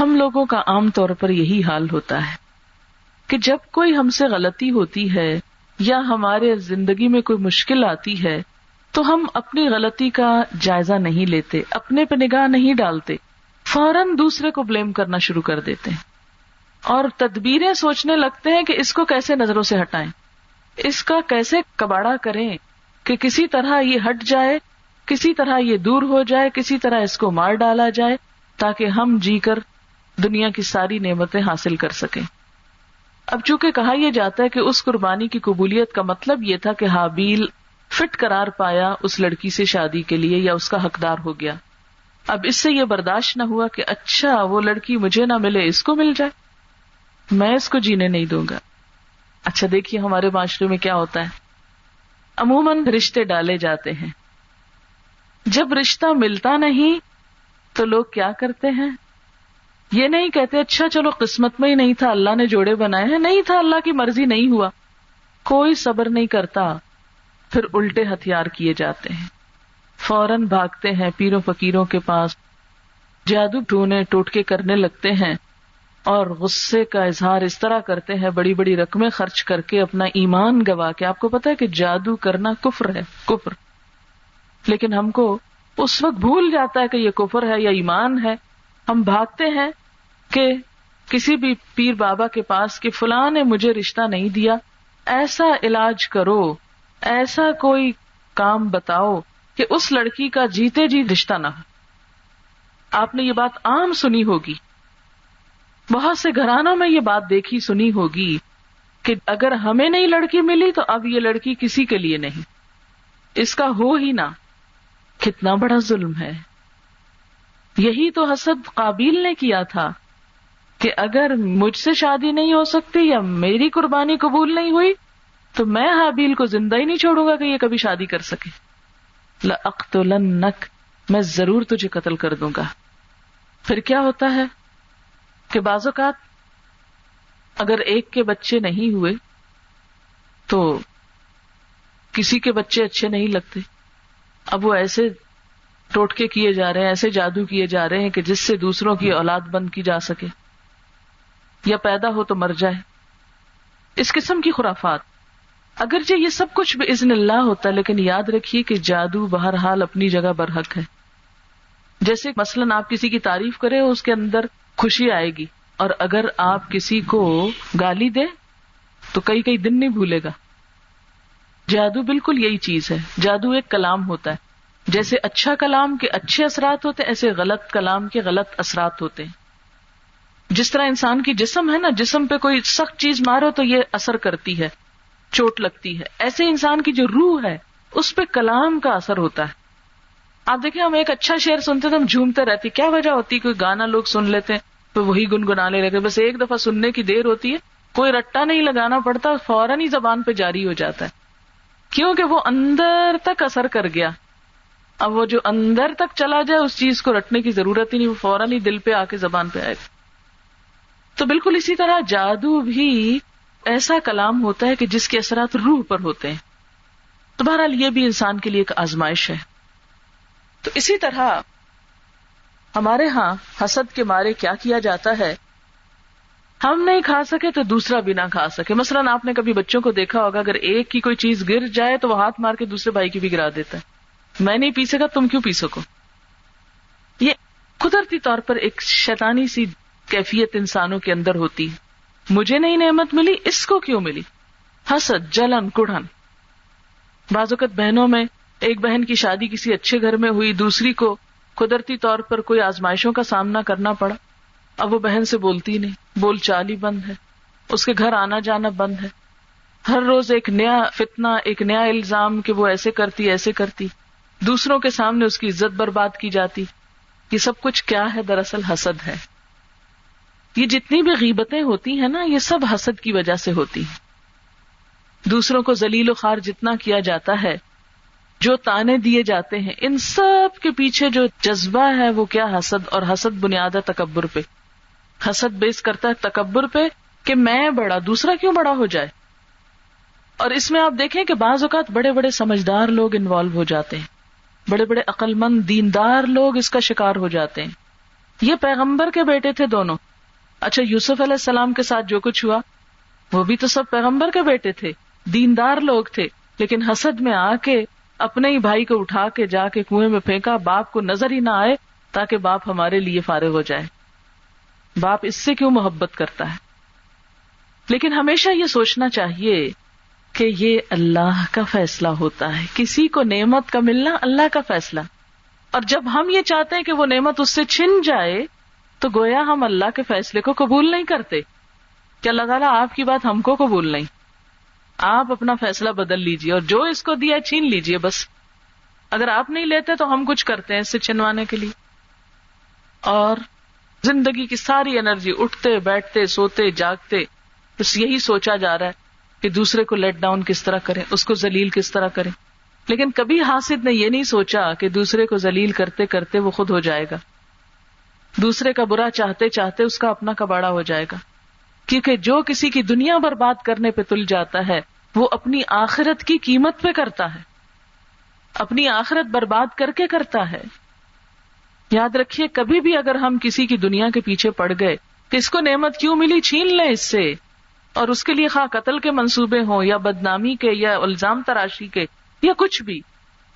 Speaker 1: ہم لوگوں کا عام طور پر یہی حال ہوتا ہے کہ جب کوئی ہم سے غلطی ہوتی ہے یا ہمارے زندگی میں کوئی مشکل آتی ہے، تو ہم اپنی غلطی کا جائزہ نہیں لیتے، اپنے پہ نگاہ نہیں ڈالتے۔ فوراً دوسرے کو بلیم کرنا شروع کر دیتے ہیں اور تدبیریں سوچنے لگتے ہیں کہ اس کو کیسے نظروں سے ہٹائیں اس کا کیسے کباڑا کریں کہ کسی طرح یہ ہٹ جائے، کسی طرح یہ دور ہو جائے، کسی طرح اس کو مار ڈالا جائے تاکہ ہم جی کر دنیا کی ساری نعمتیں حاصل کر سکیں۔ اب چونکہ کہا یہ جاتا ہے کہ اس قربانی کی قبولیت کا مطلب یہ تھا کہ حابیل فٹ قرار پایا اس لڑکی سے شادی کے لیے یا اس کا حقدار ہو گیا۔ اب اس سے یہ برداشت نہ ہوا کہ اچھا وہ لڑکی مجھے نہ ملے، اس کو مل جائے۔ میں اس کو جینے نہیں دوں گا۔ اچھا دیکھیے ہمارے معاشرے میں کیا ہوتا ہے۔ عموماً رشتے ڈالے جاتے ہیں۔ جب رشتہ ملتا نہیں تو لوگ کیا کرتے ہیں؟ یہ نہیں کہتے اچھا چلو قسمت میں ہی نہیں تھا، اللہ نے جوڑے بنائے ہیں۔ نہیں تھا، اللہ کی مرضی نہیں ہوا۔ کوئی صبر نہیں کرتا، پھر الٹے ہتھیار کیے جاتے ہیں۔ فوراً بھاگتے ہیں پیروں فقیروں کے پاس۔ جادو ٹونے ٹوٹکے کرنے لگتے ہیں اور غصے کا اظہار اس طرح کرتے ہیں، بڑی بڑی رقمیں خرچ کر کے اپنا ایمان گوا کے۔ آپ کو پتا ہے کہ جادو کرنا کفر ہے، کفر۔ لیکن ہم کو اس وقت بھول جاتا ہے کہ یہ کفر ہے یا ایمان ہے۔ ہم بھاگتے ہیں کہ کسی بھی پیر بابا کے پاس کہ فلاں نے مجھے رشتہ نہیں دیا، ایسا علاج کرو، ایسا کوئی کام بتاؤ۔ کہ اس لڑکی کا جیتے جی رشتہ نہ ہو۔ آپ نے یہ بات عام سنی ہوگی۔ بہت سے گھرانوں میں یہ بات دیکھی سنی ہوگی کہ اگر ہمیں نہیں لڑکی ملی تو اب یہ لڑکی کسی کے لیے نہیں۔ اس کا ہو ہی نہ۔ کتنا بڑا ظلم ہے۔ یہی تو حسد قابل نے کیا تھا کہ اگر مجھ سے شادی نہیں ہو سکتی یا میری قربانی قبول نہیں ہوئی تو میں حابیل کو زندہ ہی نہیں چھوڑوں گا کہ یہ کبھی شادی کر سکے۔ لَأَقْتُلَنَّكَ، میں ضرور تجھے قتل کر دوں گا۔ پھر کیا ہوتا ہے کہ بعض اوقات اگر ایک کے بچے نہیں ہوئے تو کسی کے بچے اچھے نہیں لگتے۔ اب وہ ایسے ٹوٹکے کیے جا رہے ہیں، ایسے جادو کیے جا رہے ہیں کہ جس سے دوسروں کی اولاد بند کی جا سکے۔ یا پیدا ہو تو مر جائے۔ اس قسم کی خرافات۔ اگرچہ یہ سب کچھ بھی ازن اللہ ہوتا ہے، لیکن یاد رکھیے کہ جادو بہرحال اپنی جگہ برحق ہے۔ جیسے مثلاً آپ کسی کی تعریف کرے اس کے اندر خوشی آئے گی۔ اور اگر آپ کسی کو گالی دے تو کئی کئی دن نہیں بھولے گا۔ جادو بالکل یہی چیز ہے۔ جادو ایک کلام ہوتا ہے۔ جیسے اچھا کلام کے اچھے اثرات ہوتے ایسے غلط کلام کے غلط اثرات ہوتے ہیں۔ جس طرح انسان کی جسم ہے نا، جسم پہ کوئی سخت چیز مارو تو یہ اثر کرتی ہے۔ چوٹ لگتی ہے۔ ایسے انسان کی جو روح ہے، اس پہ کلام کا اثر ہوتا ہے۔ آپ دیکھیں، ہم ایک اچھا شعر سنتے تو ہم جھومتے رہتے کیا وجہ ہوتی کوئی گانا لوگ سن لیتے ہیں، تو وہی گنگنانے لگے بس ایک دفعہ سننے کی دیر ہوتی ہے، کوئی رٹا نہیں لگانا پڑتا، فوراً ہی زبان پہ جاری ہو جاتا ہے۔ کیونکہ وہ اندر تک اثر کر گیا۔ اب وہ جو اندر تک چلا جائے، اس چیز کو رٹنے کی ضرورت ہی نہیں، وہ فوراً ہی دل پہ آ کے زبان پہ آئے۔ تو بالکل اسی طرح جادو بھی ایسا کلام ہوتا ہے کہ جس کے اثرات روح پر ہوتے ہیں۔ تو بہرحال یہ بھی انسان کے لیے ایک آزمائش ہے۔ تو اسی طرح ہمارے ہاں حسد کے مارے کیا کیا جاتا ہے۔ ہم نہیں کھا سکے تو دوسرا بھی نہ کھا سکے۔ مثلاً آپ نے کبھی بچوں کو دیکھا ہوگا، اگر ایک کی کوئی چیز گر جائے تو وہ ہاتھ مار کے دوسرے بھائی کی بھی گرا دیتا ہے۔ میں نہیں پی سکا، تم کیوں پی سکو؟ یہ قدرتی طور پر ایک شیطانی سی کیفیت انسانوں کے اندر ہوتی ہے۔ مجھے نہیں نعمت ملی، اس کو کیوں ملی؟ حسد، جلن، کڑھن۔ بعض اوقات بہنوں میں ایک بہن کی شادی کسی اچھے گھر میں ہوئی، دوسری کو قدرتی طور پر کوئی آزمائشوں کا سامنا کرنا پڑا۔ اب وہ بہن سے بولتی نہیں، بول چال ہی بند ہے۔ اس کے گھر آنا جانا بند ہے۔ ہر روز ایک نیا فتنا ایک نیا الزام کہ وہ ایسے کرتی ایسے کرتی۔ دوسروں کے سامنے اس کی عزت برباد کی جاتی۔ یہ سب کچھ کیا ہے؟ دراصل حسد ہے۔ یہ جتنی بھی غیبتیں ہوتی ہیں نا، یہ سب حسد کی وجہ سے ہوتی ہیں۔ دوسروں کو ذلیل و خار جتنا کیا جاتا ہے، جو تانے دیے جاتے ہیں، ان سب کے پیچھے جو جذبہ ہے، وہ کیا حسد اور حسد بنیاد ہے تکبر پہ۔ حسد بیس کرتا ہے تکبر پہ کہ میں بڑا، دوسرا کیوں بڑا ہو جائے؟ اور اس میں آپ دیکھیں کہ بعض اوقات بڑے بڑے سمجھدار لوگ انوالو ہو جاتے ہیں۔ بڑے بڑے عقل مند دیندار لوگ اس کا شکار ہو جاتے ہیں۔ یہ پیغمبر کے بیٹے تھے دونوں۔ اچھا یوسف علیہ السلام کے ساتھ جو کچھ ہوا، وہ بھی تو سب پیغمبر کے بیٹے تھے، دیندار لوگ تھے، لیکن حسد میں آ کے، اپنے ہی بھائی کو اٹھا کے جا کے کنویں میں پھینکا، باپ کو نظر ہی نہ آئے تاکہ باپ ہمارے لیے فارغ ہو جائے۔ باپ اس سے کیوں محبت کرتا ہے؟ لیکن ہمیشہ یہ سوچنا چاہیے کہ یہ اللہ کا فیصلہ ہوتا ہے، کسی کو نعمت کا ملنا اللہ کا فیصلہ۔ اور جب ہم یہ چاہتے ہیں کہ وہ نعمت اس سے چھن جائے تو گویا ہم اللہ کے فیصلے کو قبول نہیں کرتے۔ کہ اللہ تعالیٰ آپ کی بات ہم کو قبول نہیں؟ آپ اپنا فیصلہ بدل لیجیے اور جو اس کو دیا چھین لیجیے بس۔ اگر آپ نہیں لیتے تو ہم کچھ کرتے ہیں اس سے چھنوانے کے لیے۔ اور زندگی کی ساری انرجی اٹھتے، بیٹھتے، سوتے، جاگتے، بس یہی سوچا جا رہا ہے کہ دوسرے کو لیٹ ڈاؤن کس طرح کریں، اس کو ذلیل کس طرح کریں۔ لیکن کبھی حاصل نے یہ نہیں سوچا کہ دوسرے کو ذلیل کرتے کرتے وہ خود ہو جائے گا۔ دوسرے کا برا چاہتے چاہتے اس کا اپنا کباڑا ہو جائے گا۔ کیونکہ جو کسی کی دنیا برباد کرنے پہ تل جاتا ہے، وہ اپنی آخرت کی قیمت پہ کرتا ہے۔ اپنی آخرت برباد کر کے کرتا ہے۔ یاد رکھیے، کبھی بھی اگر ہم کسی کی دنیا کے پیچھے پڑ گئے کہ اس کو نعمت کیوں ملی؟ چھین لیں اس سے۔ اور اس کے لیے خواہ قتل کے منصوبے ہوں، یا بدنامی کے، یا الزام تراشی کے، یا کچھ بھی،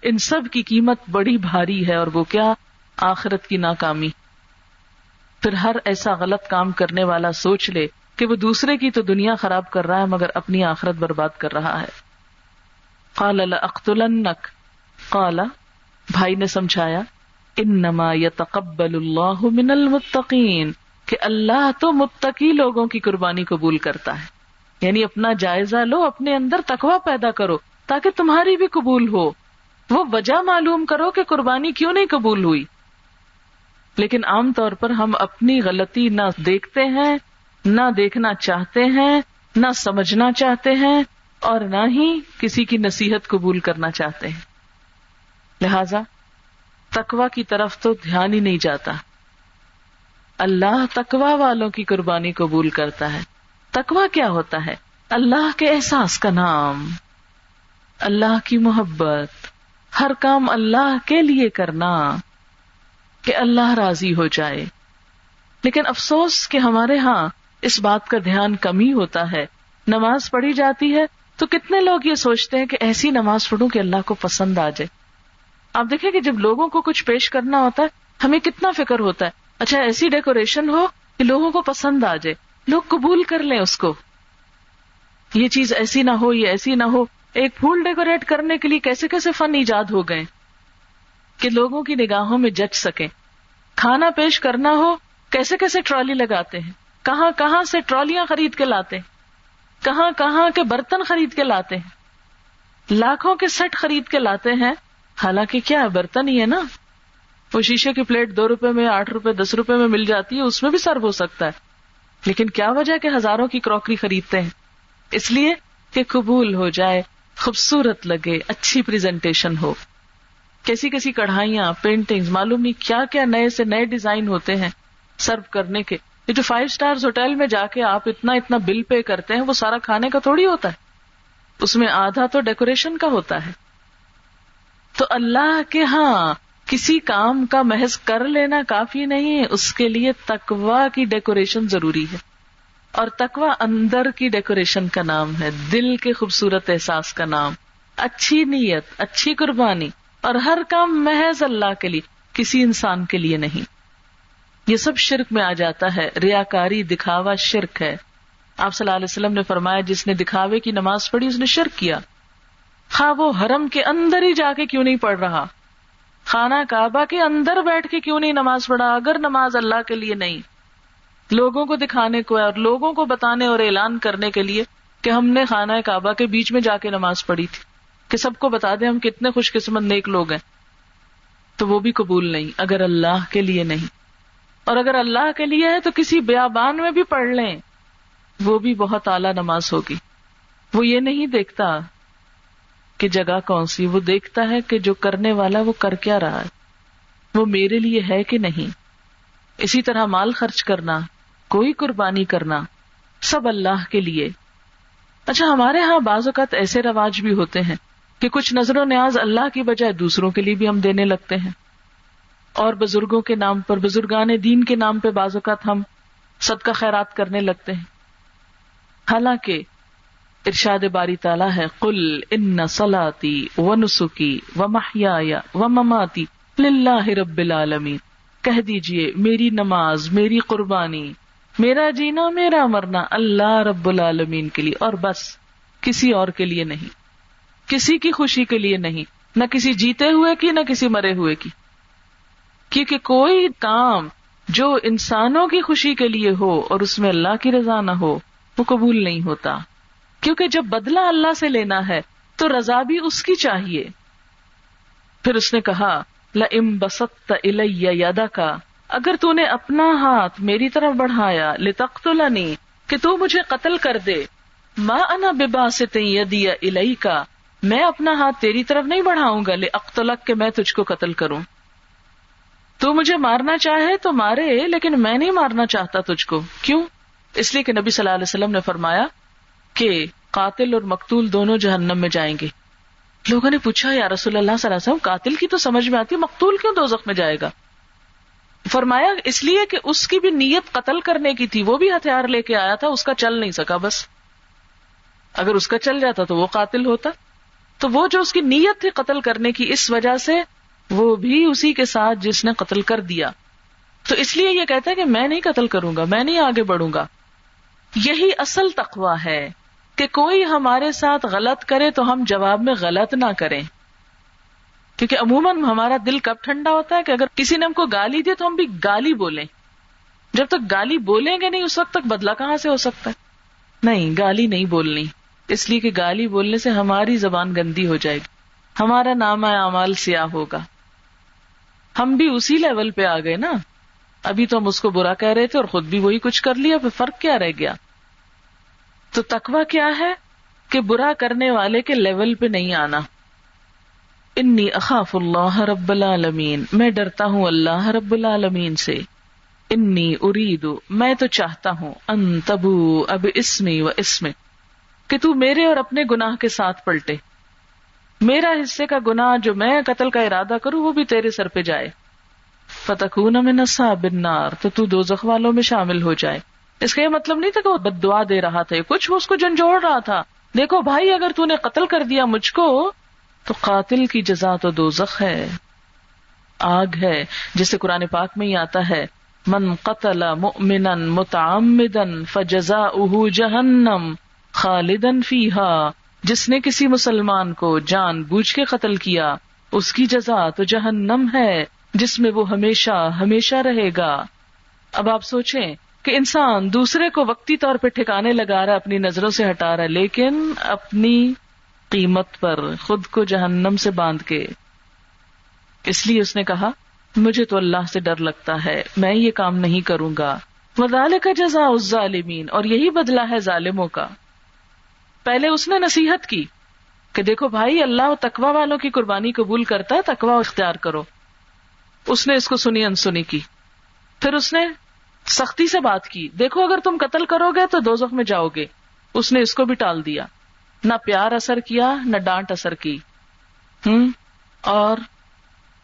Speaker 1: ان سب کی قیمت بڑی بھاری ہے۔ اور وہ کیا؟ آخرت کی ناکامی۔ پھر ہر ایسا غلط کام کرنے والا سوچ لے کہ وہ دوسرے کی تو دنیا خراب کر رہا ہے، مگر اپنی آخرت برباد کر رہا ہے۔ قال اختلنک قال، بھائی نے سمجھایا، انما يتقبل اللہ من المتقین، کہ اللہ تو متقی لوگوں کی قربانی قبول کرتا ہے۔ یعنی اپنا جائزہ لو، اپنے اندر تقوا پیدا کرو، تاکہ تمہاری بھی قبول ہو۔ وہ وجہ معلوم کرو کہ قربانی کیوں نہیں قبول ہوئی۔ لیکن عام طور پر ہم اپنی غلطی نہ دیکھتے ہیں، نہ دیکھنا چاہتے ہیں، نہ سمجھنا چاہتے ہیں اور نہ ہی کسی کی نصیحت قبول کرنا چاہتے ہیں۔ لہذا تکوا کی طرف تو دھیان ہی نہیں جاتا۔ اللہ تکوا والوں کی قربانی قبول کرتا ہے۔ تکوا کیا ہوتا ہے؟ اللہ کے احساس کا نام۔ اللہ کی محبت۔ ہر کام اللہ کے لیے کرنا۔ کہ اللہ راضی ہو جائے۔ لیکن افسوس کہ ہمارے ہاں اس بات کا دھیان کم ہی ہوتا ہے۔ نماز پڑھی جاتی ہے تو کتنے لوگ یہ سوچتے ہیں کہ ایسی نماز پڑھوں کہ اللہ کو پسند آ جائے۔ آپ دیکھیں کہ جب لوگوں کو کچھ پیش کرنا ہوتا ہے، ہمیں کتنا فکر ہوتا ہے۔ اچھا ایسی ڈیکوریشن ہو کہ لوگوں کو پسند آ جائے۔ لوگ قبول کر لیں اس کو۔ یہ چیز ایسی نہ ہو، یہ ایسی نہ ہو۔ ایک پھول ڈیکوریٹ کرنے کے لیے کیسے کیسے فن ایجاد ہو گئے۔ کہ لوگوں کی نگاہوں میں جچ سکیں۔ کھانا پیش کرنا ہو، کیسے کیسے ٹرالی لگاتے ہیں؟ کہاں کہاں سے ٹرالیاں خرید کے لاتے ہیں؟ کہاں کہاں کے برتن خرید کے لاتے ہیں؟ لاکھوں کے سیٹ خرید کے لاتے ہیں، حالانکہ کیا ہے، برتن ہی ہے نا۔ وہ شیشے کی پلیٹ دو روپے میں، آٹھ روپے، دس روپے میں مل جاتی ہے، اس میں بھی سرو ہو سکتا ہے۔ لیکن کیا وجہ کہ ہزاروں کی کراکری خریدتے ہیں؟ اس لیے کہ قبول ہو جائے، خوبصورت لگے، اچھی پریزنٹیشن ہو۔ کیسی کیسی کڑھائیاں پینٹنگ معلوم نہیں کیا کیا نئے سے نئے ڈیزائن ہوتے ہیں سرو کرنے کے۔ یہ جو فائیو اسٹار ہوٹل میں جا کے آپ اتنا اتنا بل پے کرتے ہیں، وہ سارا کھانے کا تھوڑی ہوتا ہے۔ اس میں آدھا تو ڈیکوریشن کا ہوتا ہے۔ تو اللہ کے ہاں کسی کام کا محض کر لینا کافی نہیں ہے، اس کے لیے تکوا کی ڈیکوریشن ضروری ہے۔ اور تکوا اندر کی ڈیکوریشن کا نام ہے، دل کے خوبصورت احساس کا نام۔ اچھی نیت، اچھی قربانی۔ اور ہر کام محض اللہ کے لیے، کسی انسان کے لیے نہیں۔ یہ سب شرک میں آ جاتا ہے ریا کاری دکھاوا، شرک ہے۔ آپ صلی اللہ علیہ وسلم نے فرمایا، جس نے دکھاوے کی نماز پڑھی، اس نے شرک کیا۔ خواہ وہ حرم کے اندر ہی جا کے کیوں نہیں پڑھ رہا؟ خانہ کعبہ کے اندر بیٹھ کے کیوں نہیں نماز پڑھا؟ اگر نماز اللہ کے لیے نہیں۔ لوگوں کو دکھانے کو اور لوگوں کو بتانے اور اعلان کرنے کے لیے کہ ہم نے خانہ کعبہ کے بیچ میں جا کے نماز پڑھی تھی۔ کہ سب کو بتا دیں ہم کتنے خوش قسمت نیک لوگ ہیں۔ تو وہ بھی قبول نہیں، اگر اللہ کے لیے نہیں۔ اور اگر اللہ کے لیے ہے تو کسی بیابان میں بھی پڑھ لیں۔ وہ بھی بہت اعلی نماز ہوگی۔ وہ یہ نہیں دیکھتا کہ جگہ کون سی، وہ دیکھتا ہے کہ جو کرنے والا وہ کر کیا رہا ہے۔ وہ میرے لیے ہے کہ نہیں۔ اسی طرح مال خرچ کرنا، کوئی قربانی کرنا، سب اللہ کے لیے۔ اچھا ہمارے یہاں بعض اوقات ایسے رواج بھی ہوتے ہیں۔ کہ کچھ نظر و نیاز اللہ کی بجائے دوسروں کے لیے بھی ہم دینے لگتے ہیں۔ اور بزرگوں کے نام پر، بزرگان دین کے نام پہ بعض اوقات ہم سب کا خیرات کرنے لگتے ہیں۔ حالانکہ ارشاد باری تعالیٰ ہے کل ان سلاتی و نسخی و محیا و مماتی لاہ رب العالمین کہہ دیجیے میری نماز، میری قربانی، میرا جینا، میرا مرنا اللہ رب العالمین کے لیے اور بس کسی اور کے لیے نہیں۔ کسی کی خوشی کے لیے نہیں، نہ کسی جیتے ہوئے کی، نہ کسی مرے ہوئے کی۔ کیونکہ کوئی کام جو انسانوں کی خوشی کے لیے ہو اور اس میں اللہ کی رضا نہ ہو، وہ قبول نہیں ہوتا۔ کیونکہ جب بدلا اللہ سے لینا ہے، تو رضا بھی اس کی چاہیے۔ پھر اس نے کہا لم بست یادا کا اگر تو نے اپنا ہاتھ میری طرف بڑھایا لتخت کہ تو مجھے قتل کر دے۔ ماں انا ببا سے دیا الہی کا میں اپنا ہاتھ تیری طرف نہیں بڑھاؤں گا، لے اختلق کے میں تجھ کو قتل کروں۔ تو مجھے مارنا چاہے تو مارے، لیکن میں نہیں مارنا چاہتا تجھ کو۔ کیوں؟ اس لیے کہ نبی صلی اللہ علیہ وسلم نے فرمایا کہ قاتل اور مقتول دونوں جہنم میں جائیں گے۔ لوگوں نے پوچھا، یا رسول اللہ صلی اللہ علیہ وسلم، قاتل کی تو سمجھ میں آتی مقتول کیوں دو میں جائے گا؟ فرمایا اس لیے کہ اس کی بھی نیت قتل کرنے کی تھی، وہ بھی ہتھیار لے کے آیا تھا، اس کا چل نہیں سکا بس۔ اگر اس کا چل جاتا تو وہ قاتل ہوتا۔ تو وہ جو اس کی نیت تھی قتل کرنے کی، اس وجہ سے وہ بھی اسی کے ساتھ جس نے قتل کر دیا۔ تو اس لیے یہ کہتا ہے کہ میں نہیں قتل کروں گا، میں نہیں آگے بڑھوں گا۔ یہی اصل تقوا ہے کہ کوئی ہمارے ساتھ غلط کرے تو ہم جواب میں غلط نہ کریں۔ کیونکہ عموماً ہمارا دل کب ٹھنڈا ہوتا ہے کہ اگر کسی نے ہم کو گالی دی تو ہم بھی گالی بولیں۔ جب تک گالی بولیں گے نہیں، اس وقت تک بدلا کہاں سے ہو سکتا ہے؟ نہیں، گالی نہیں بولنی۔ اس لیے کہ گالی بولنے سے ہماری زبان گندی ہو جائے گی۔ ہمارا نام اعمال سیاہ ہوگا۔ ہم بھی اسی لیول پہ آ گئے نا۔ ابھی تو ہم اس کو برا کہہ رہے تھے اور خود بھی وہی کچھ کر لیا، پھر فرق کیا رہ گیا؟ تو تکوا کیا ہے؟ کہ برا کرنے والے کے لیول پہ نہیں آنا۔ انی اخاف اللہ رب العالمین۔ میں ڈرتا ہوں اللہ رب العالمین سے۔ انی ارید میں تو چاہتا ہوں ان تبو اب اسمی و اسم کہ تو میرے اور اپنے گناہ کے ساتھ پلٹے۔ میرا حصے کا گناہ جو میں قتل کا ارادہ کروں وہ بھی تیرے سر پہ جائے۔ فتح میں نسا بنار تو تو دو والوں میں شامل ہو جائے۔ اس کا یہ مطلب نہیں تھا کہ وہ بد دعا دے رہا تھا کچھ اس کو جھنجھوڑ رہا تھا۔ دیکھو بھائی، اگر تو نے قتل کر دیا مجھ کو، تو قاتل کی جزا تو دو ہے۔ آگ ہے، جسے قرآن پاک میں ہی آتا ہے۔ من قتل مؤمنا متعمدا فجزاؤه جہنم۔ خالدن فیہا، جس نے کسی مسلمان کو جان بوجھ کے قتل کیا، اس کی جزا تو جہنم ہے، جس میں وہ ہمیشہ ہمیشہ رہے گا۔ اب آپ سوچیں کہ انسان دوسرے کو وقتی طور پہ ٹھکانے لگا رہا ہے، اپنی نظروں سے ہٹا رہا ہے، لیکن اپنی قیمت پر خود کو جہنم سے باندھ کے۔ اس لیے اس نے کہا، مجھے تو اللہ سے ڈر لگتا ہے، میں یہ کام نہیں کروں گا۔ مدال کا جزا اس ظالمین اور یہی بدلا ہے ظالموں کا۔ پہلے اس نے نصیحت کی کہ دیکھو بھائی، اللہ تکوا والوں کی قربانی قبول کرتا ہے تکوا اختیار کرو۔ اس نے اس کو سنی، انسنی کی۔ پھر اس نے سختی سے بات کی۔ دیکھو، اگر تم قتل کرو گے تو دو میں جاؤ گے۔ اس نے اس کو بھی ٹال دیا۔ نہ پیار اثر کیا، نہ ڈانٹ اثر کی۔ ہوں اور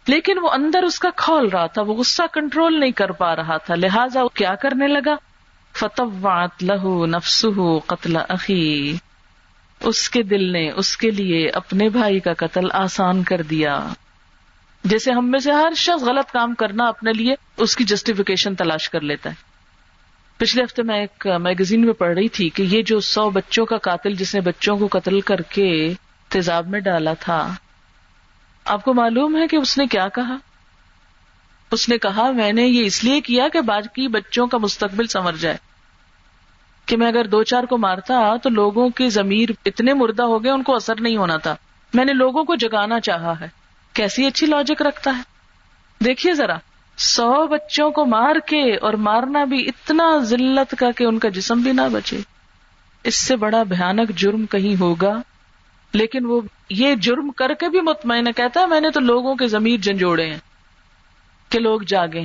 Speaker 1: لیکن وہ اندر اس کا کھول رہا تھا، وہ غصہ کنٹرول نہیں کر پا رہا تھا۔ لہٰذا وہ کیا کرنے لگا؟ فتوات لہو نفس قتل عقی اس کے دل نے اس کے لیے اپنے بھائی کا قتل آسان کر دیا۔ جیسے ہم میں سے ہر شخص غلط کام کرنا اپنے لیے اس کی جسٹیفیکیشن تلاش کر لیتا ہے۔ پچھلے ہفتے میں ایک میگزین میں پڑھ رہی تھی کہ یہ جو سو بچوں کا قاتل جس نے بچوں کو قتل کر کے تیزاب میں ڈالا تھا، آپ کو معلوم ہے کہ اس نے کیا کہا؟ اس نے کہا، میں نے یہ اس لیے کیا کہ باقی بچوں کا مستقبل سمر جائے۔ کہ میں اگر دو چار کو مارتا تو لوگوں کی ضمیر اتنے مردہ ہو گئے ان کو اثر نہیں ہونا تھا۔ میں نے لوگوں کو جگانا چاہا ہے۔ کیسی اچھی لاجک رکھتا ہے۔ دیکھیے ذرا، سو بچوں کو مار کے اور مارنا بھی اتنا ذلت کا کہ ان کا جسم بھی نہ بچے۔ اس سے بڑا بھیانک جرم کہیں ہوگا۔ لیکن وہ یہ جرم کر کے بھی مطمئن کہتا ہے، میں نے تو لوگوں کے ضمیر جھنجھوڑے ہیں کہ لوگ جاگے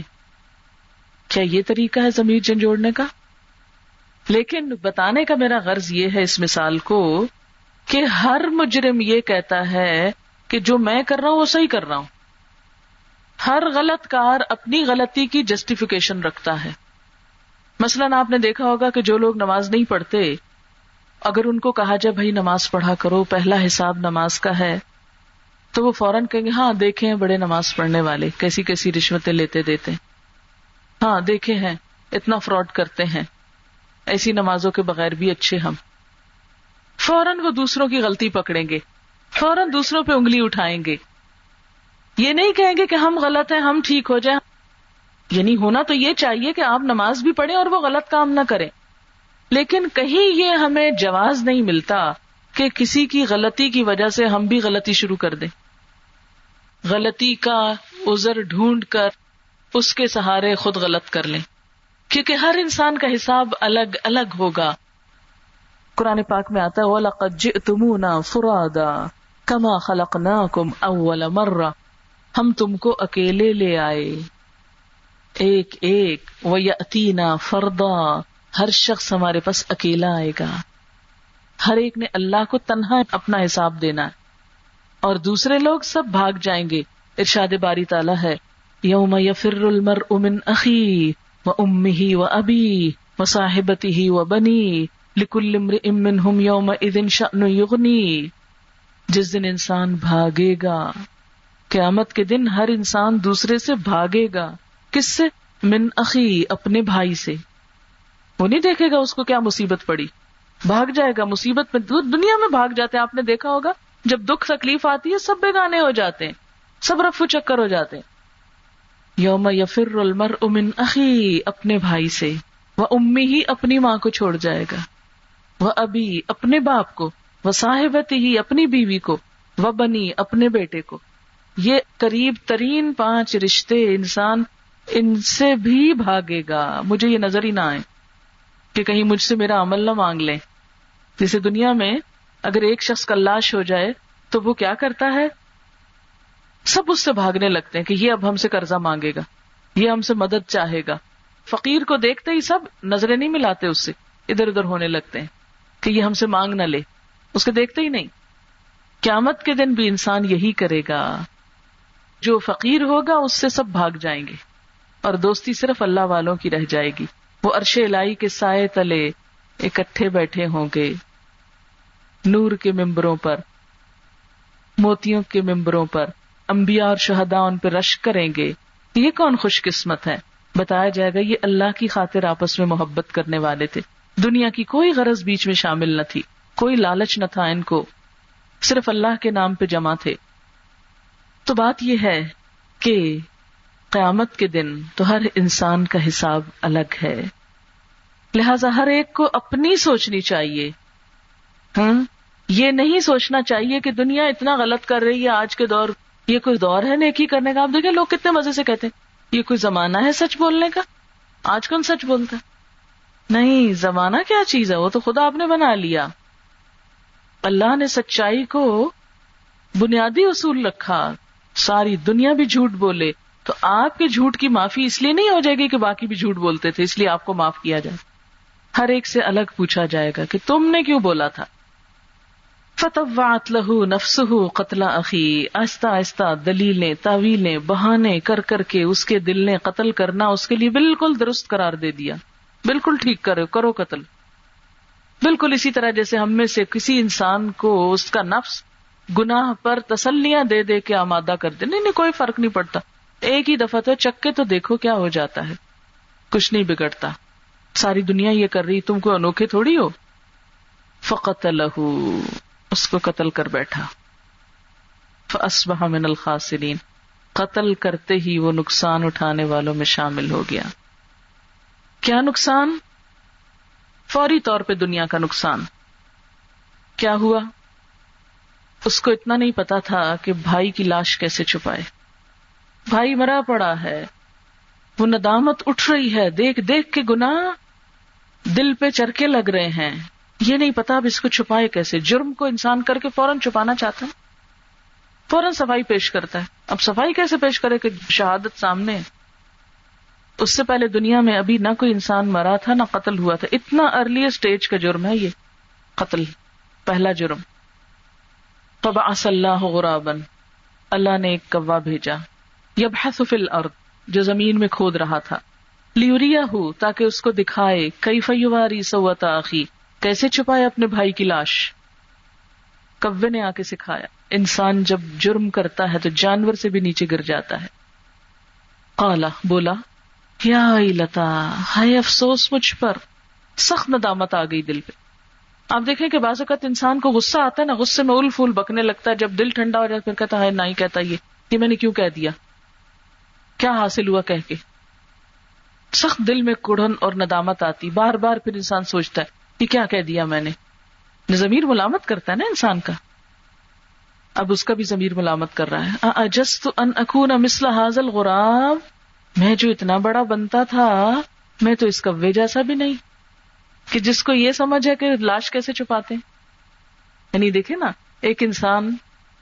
Speaker 1: کیا یہ طریقہ ہے ضمیر جھنجھوڑنے کا؟ لیکن بتانے کا میرا غرض یہ ہے اس مثال کو کہ ہر مجرم یہ کہتا ہے کہ جو میں کر رہا ہوں وہ صحیح کر رہا ہوں۔ ہر غلط کار اپنی غلطی کی جسٹیفیکیشن رکھتا ہے۔ مثلاً آپ نے دیکھا ہوگا کہ جو لوگ نماز نہیں پڑھتے، اگر ان کو کہا جائے بھائی نماز پڑھا کرو، پہلا حساب نماز کا ہے، تو وہ فوراً کہیں گے ہاں دیکھے ہیں بڑے نماز پڑھنے والے، کیسی کیسی رشوتیں لیتے دیتے ہاں دیکھے ہیں، اتنا فراڈ کرتے ہیں۔ ایسی نمازوں کے بغیر بھی اچھے ہم۔ فوراً وہ دوسروں کی غلطی پکڑیں گے۔ فوراً دوسروں پہ انگلی اٹھائیں گے۔ یہ نہیں کہیں گے کہ ہم غلط ہیں، ہم ٹھیک ہو جائیں۔ یعنی ہونا تو یہ چاہیے کہ آپ نماز بھی پڑھیں اور وہ غلط کام نہ کریں۔ لیکن کہیں یہ ہمیں جواز نہیں ملتا کہ کسی کی غلطی کی وجہ سے ہم بھی غلطی شروع کر دیں۔ غلطی کا ازر ڈھونڈ کر اس کے سہارے خود غلط کر لیں۔ کیونکہ ہر انسان کا حساب الگ الگ ہوگا۔ قرآن پاک میں آتا ہے تمنا فرادا کما خلق نا کم اول مرہ ہم تم کو اکیلے لے آئے۔ ایک ایک وہ یتینا فردا ہر شخص ہمارے پاس اکیلا آئے گا۔ ہر ایک نے اللہ کو تنہا اپنا حساب دینا ہے۔ اور دوسرے لوگ سب بھاگ جائیں گے۔ ارشاد باری تعالیٰ ہے، یوم یفر المر امن عقی و ام ہی و ابی و صاحبتی ہی و بنی لکل امن ہم یوم ادن شن یغنی۔ جس دن انسان بھاگے گا، قیامت کے دن ہر انسان دوسرے سے بھاگے گا۔ کس سے؟ من عقی اپنے بھائی سے۔ وہ نہیں دیکھے گا اس کو کیا مصیبت پڑی۔ بھاگ جائے گا، مصیبت میں دنیا میں بھاگ جاتے ہیں، آپ نے دیکھا ہوگا۔ جب دکھ تکلیف آتی ہے، سب بیگانے ہو جاتے ہیں، سب رفو چکر ہو جاتے ہیں۔ یوم یفر المر امن عقی اپنے بھائی سے۔ وہ امی ہی اپنی ماں کو چھوڑ جائے گا۔ وہ ابھی اپنے باپ کو، وہ صاحبت ہی اپنی بیوی کو، وہ بنی اپنے بیٹے کو۔ یہ قریب ترین پانچ رشتے انسان ان سے بھی بھاگے گا۔ مجھے یہ نظر ہی نہ آئے کہ کہیں مجھ سے میرا عمل نہ مانگ لیں۔ جیسے دنیا میں اگر ایک شخص کا لاش ہو جائے تو وہ کیا کرتا ہے؟ سب اس سے بھاگنے لگتے ہیں کہ یہ اب ہم سے قرضہ مانگے گا، یہ ہم سے مدد چاہے گا۔ فقیر کو دیکھتے ہی سب نظریں نہیں ملاتے اس سے، ادھر ادھر ہونے لگتے ہیں کہ یہ ہم سے مانگ نہ لے۔ اس کو دیکھتے ہی نہیں۔ قیامت کے دن بھی انسان یہی کرے گا۔ جو فقیر ہوگا، اس سے سب بھاگ جائیں گے۔ اور دوستی صرف اللہ والوں کی رہ جائے گی۔ وہ عرش الائی کے سائے تلے اکٹھے بیٹھے ہوں گے۔ نور کے ممبروں پر، موتیوں کے ممبروں پر۔ انبیاء اور شہدا ان پہ رش کریں گے، یہ کون خوش قسمت ہے بتایا جائے گا، یہ اللہ کی خاطر آپس میں محبت کرنے والے تھے۔ دنیا کی کوئی غرض بیچ میں شامل نہ تھی، کوئی لالچ نہ تھا ان کو، صرف اللہ کے نام پہ جمع تھے۔ تو بات یہ ہے کہ قیامت کے دن تو ہر انسان کا حساب الگ ہے۔ لہذا ہر ایک کو اپنی سوچنی چاہیے۔ ہاں یہ نہیں سوچنا چاہیے کہ دنیا اتنا غلط کر رہی ہے، آج کے دور یہ کوئی دور ہے نیکی کرنے کا؟ آپ دیکھیں لوگ کتنے مزے سے کہتے ہیں، یہ کوئی زمانہ ہے سچ بولنے کا؟ آج کون سچ بولتا ہے؟ نہیں، زمانہ کیا چیز ہے؟ وہ تو خدا آپ نے بنا لیا۔ اللہ نے سچائی کو بنیادی اصول رکھا، ساری دنیا بھی جھوٹ بولے۔ تو آپ کے جھوٹ کی معافی اس لیے نہیں ہو جائے گی کہ باقی بھی جھوٹ بولتے تھے، اس لیے آپ کو معاف کیا جائے۔ ہر ایک سے الگ پوچھا جائے گا کہ تم نے کیوں بولا تھا؟ فتح لہو نفس ہو قتل عقی آہستہ آہستہ دلیلیں، تعویلیں، بہانے کر کر کے اس کے دل نے قتل کرنا اس کے لیے بالکل درست قرار دے دیا۔ بالکل ٹھیک کرو کرو قتل۔ بالکل اسی طرح جیسے ہم میں سے کسی انسان کو اس کا نفس گناہ پر تسلیاں دے دے کے آمادہ کر دے نہیں نہیں، کوئی فرق نہیں پڑتا۔ ایک ہی دفعہ تو چکے تو دیکھو کیا ہو جاتا ہے۔ کچھ نہیں بگڑتا۔ ساری دنیا یہ کر رہی، تم کو انوکھے تھوڑی ہو۔ فقط لہو۔ اس کو قتل کر بیٹھا۔ من الخاسرین قتل کرتے ہی وہ نقصان اٹھانے والوں میں شامل ہو گیا۔ کیا نقصان؟ فوری طور پہ دنیا کا نقصان۔ کیا ہوا؟ اس کو اتنا نہیں پتا تھا کہ بھائی کی لاش کیسے چھپائے۔ بھائی مرا پڑا ہے۔ وہ ندامت اٹھ رہی ہے۔ دیکھ دیکھ کے گنا دل پہ چرکے لگ رہے ہیں۔ یہ نہیں پتا اب اس کو چھپائے کیسے۔ جرم کو انسان کر کے فوراً چھپانا چاہتا ہے۔ فوراً صفائی پیش کرتا ہے۔ اب صفائی کیسے پیش کرے کہ شہادت سامنے اس سے پہلے دنیا میں ابھی نہ کوئی انسان مرا تھا، نہ قتل ہوا تھا۔ اتنا ارلی اسٹیج کا جرم ہے یہ۔ قتل، پہلا جرم۔ تب اللہ غرابن اللہ نے ایک کوا بھیجا۔ یب حسفل ارد جو زمین میں کھود رہا تھا۔ لیوریا ہو تاکہ اس کو دکھائے کئی فیواری سوتا آخی۔ کیسے چھپائے اپنے بھائی کی لاش؟ کوے نے آ کے سکھایا، انسان جب جرم کرتا ہے تو جانور سے بھی نیچے گر جاتا ہے۔ کالا بولا کیا لتا ہائے افسوس مجھ پر، سخت ندامت آ گئی دل پہ۔ آپ دیکھیں کہ بعض اوقات انسان کو غصہ آتا ہے نا، غصے میں اول پھول بکنے لگتا ہے، جب دل ٹھنڈا ہو جائے پھر کہتا ہے نہیں کہتا یہ کہ میں نے کیوں کہہ دیا؟ کیا حاصل ہوا کہہ کے؟ سخت دل میں کڑن اور ندامت آتی، بار بار پھر انسان سوچتا ہے کہ کیا کہہ دیا میں نے؟ ضمیر ملامت کرتا ہے نا انسان کا۔ اب اس کا بھی ضمیر ملامت کر رہا ہے۔ اجست ان اکون مسل حاضل غراب میں جو اتنا بڑا بنتا تھا، میں تو اس کوے جیسا بھی نہیں۔ کہ جس کو یہ سمجھ ہے کہ لاش کیسے چھپاتے یعنی دیکھے نا، ایک انسان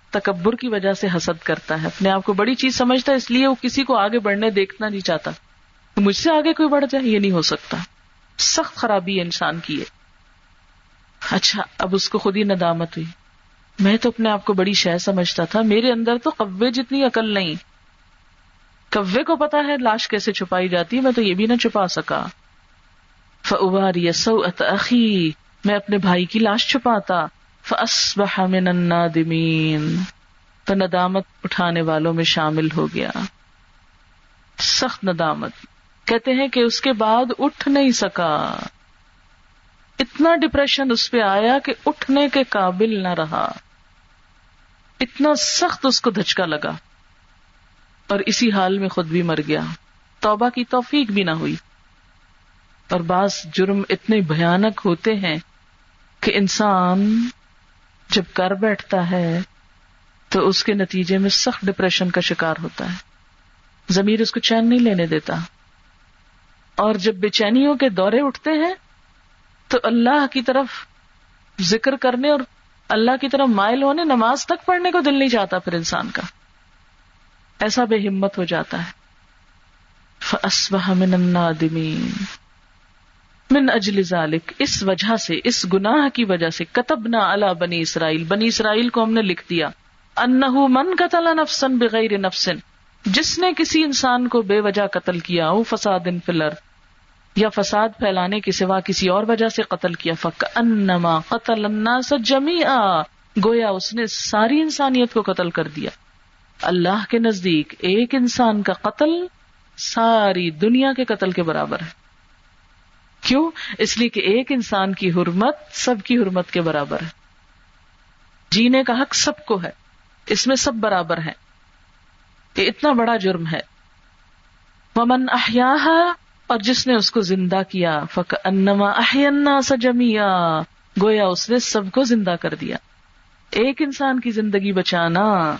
Speaker 1: تکبر کی وجہ سے حسد کرتا ہے۔ اپنے آپ کو بڑی چیز سمجھتا ہے، اس لیے وہ کسی کو آگے بڑھنے دیکھنا نہیں چاہتا۔ مجھ سے آگے کوئی بڑھ جائے، یہ نہیں ہو سکتا۔ سخت خرابی ہے انسان کی ہے۔ اچھا اب اس کو خود ہی ندامت ہوئی۔ میں تو اپنے آپ کو بڑی شہ سمجھتا تھا۔ میرے اندر تو قوے جتنی عقل نہیں۔ کوے کو پتا ہے لاش کیسے چھپائی جاتی، میں تو یہ بھی نہ چھپا سکا۔ فواری سو عقی میں اپنے بھائی کی لاش چھپاتا۔ من النادمین تو ندامت اٹھانے والوں میں شامل ہو گیا۔ سخت ندامت۔ کہتے ہیں کہ اس کے بعد اٹھ نہیں سکا۔ اتنا ڈپریشن اس پہ آیا کہ اٹھنے کے قابل نہ رہا۔ اتنا سخت اس کو دھچکا لگا۔ اور اسی حال میں خود بھی مر گیا۔ توبہ کی توفیق بھی نہ ہوئی۔ اور بعض جرم اتنے بھیانک ہوتے ہیں کہ انسان جب کر بیٹھتا ہے تو اس کے نتیجے میں سخت ڈپریشن کا شکار ہوتا ہے۔ ضمیر اس کو چین نہیں لینے دیتا۔ اور جب بے چینیوں کے دورے اٹھتے ہیں تو اللہ کی طرف ذکر کرنے اور اللہ کی طرف مائل ہونے نماز تک پڑھنے کو دل نہیں چاہتا پھر انسان کا۔ ایسا بے ہمت ہو جاتا ہے۔ من النادمین من اجل ذالک اس وجہ سے، اس گناہ کی وجہ سے کتب نہ اللہ بنی اسرائیل۔ بنی اسرائیل کو ہم نے لکھ دیا۔ انہ من قتل نفسن بغیر نفسن جس نے کسی انسان کو بے وجہ قتل کیا او فساد فلر یا فساد پھیلانے کے سوا کسی اور وجہ سے قتل کیا؟ فک انما قتل الناس جميعا۔ گویا اس نے ساری انسانیت کو قتل کر دیا۔ اللہ کے نزدیک ایک انسان کا قتل ساری دنیا کے قتل کے برابر ہے۔ کیوں؟ اس لیے کہ ایک انسان کی حرمت سب کی حرمت کے برابر ہے۔ جینے کا حق سب کو ہے۔ اس میں سب برابر ہے یہ اتنا بڑا جرم ہے۔ ومن احیا اور جس نے اس کو زندہ کیا فک انما سجمیا گویا اس نے سب کو زندہ کر دیا۔ ایک انسان کی زندگی بچانا،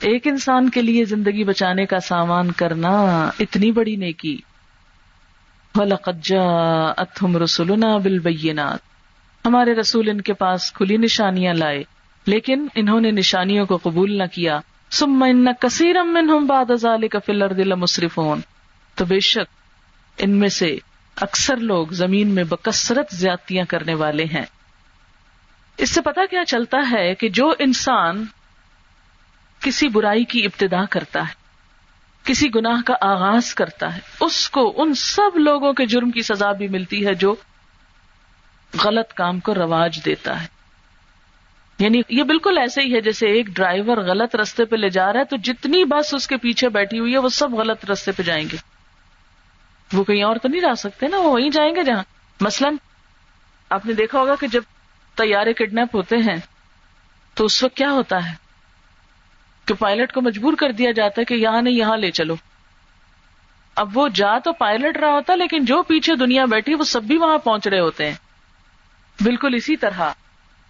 Speaker 1: ایک انسان کے لیے زندگی بچانے کا سامان کرنا اتنی بڑی نیکی۔ اتم رسولنا بالبینات ہمارے رسول ان کے پاس کھلی نشانیاں لائے، لیکن انہوں نے نشانیوں کو قبول نہ کیا۔ سم ان کثیر امن ہوں باد ازال کفل دل مصرف تو بے شک ان میں سے اکثر لوگ زمین میں بکثرت زیادتیاں کرنے والے ہیں۔ اس سے پتا کیا چلتا ہے کہ جو انسان کسی برائی کی ابتدا کرتا ہے، کسی گناہ کا آغاز کرتا ہے، اس کو ان سب لوگوں کے جرم کی سزا بھی ملتی ہے جو غلط کام کو رواج دیتا ہے۔ یعنی یہ بالکل ایسے ہی ہے جیسے ایک ڈرائیور غلط رستے پہ لے جا رہا ہے تو جتنی بس اس کے پیچھے بیٹھی ہوئی ہے، وہ سب غلط رستے پہ جائیں گے۔ وہ کہیں اور تو نہیں جا سکتے نا، وہ وہیں جائیں گے جہاں۔ مثلاً آپ نے دیکھا ہوگا کہ جب تیارے کڈنیپ ہوتے ہیں، تو اس وقت کیا ہوتا ہے؟ کہ پائلٹ کو مجبور کر دیا جاتا ہے کہ یہاں نہیں، یہاں لے چلو۔ اب وہ جا تو پائلٹ رہا ہوتا، لیکن جو پیچھے دنیا بیٹھی، وہ سب بھی وہاں پہنچ رہے ہوتے ہیں۔ بالکل اسی طرح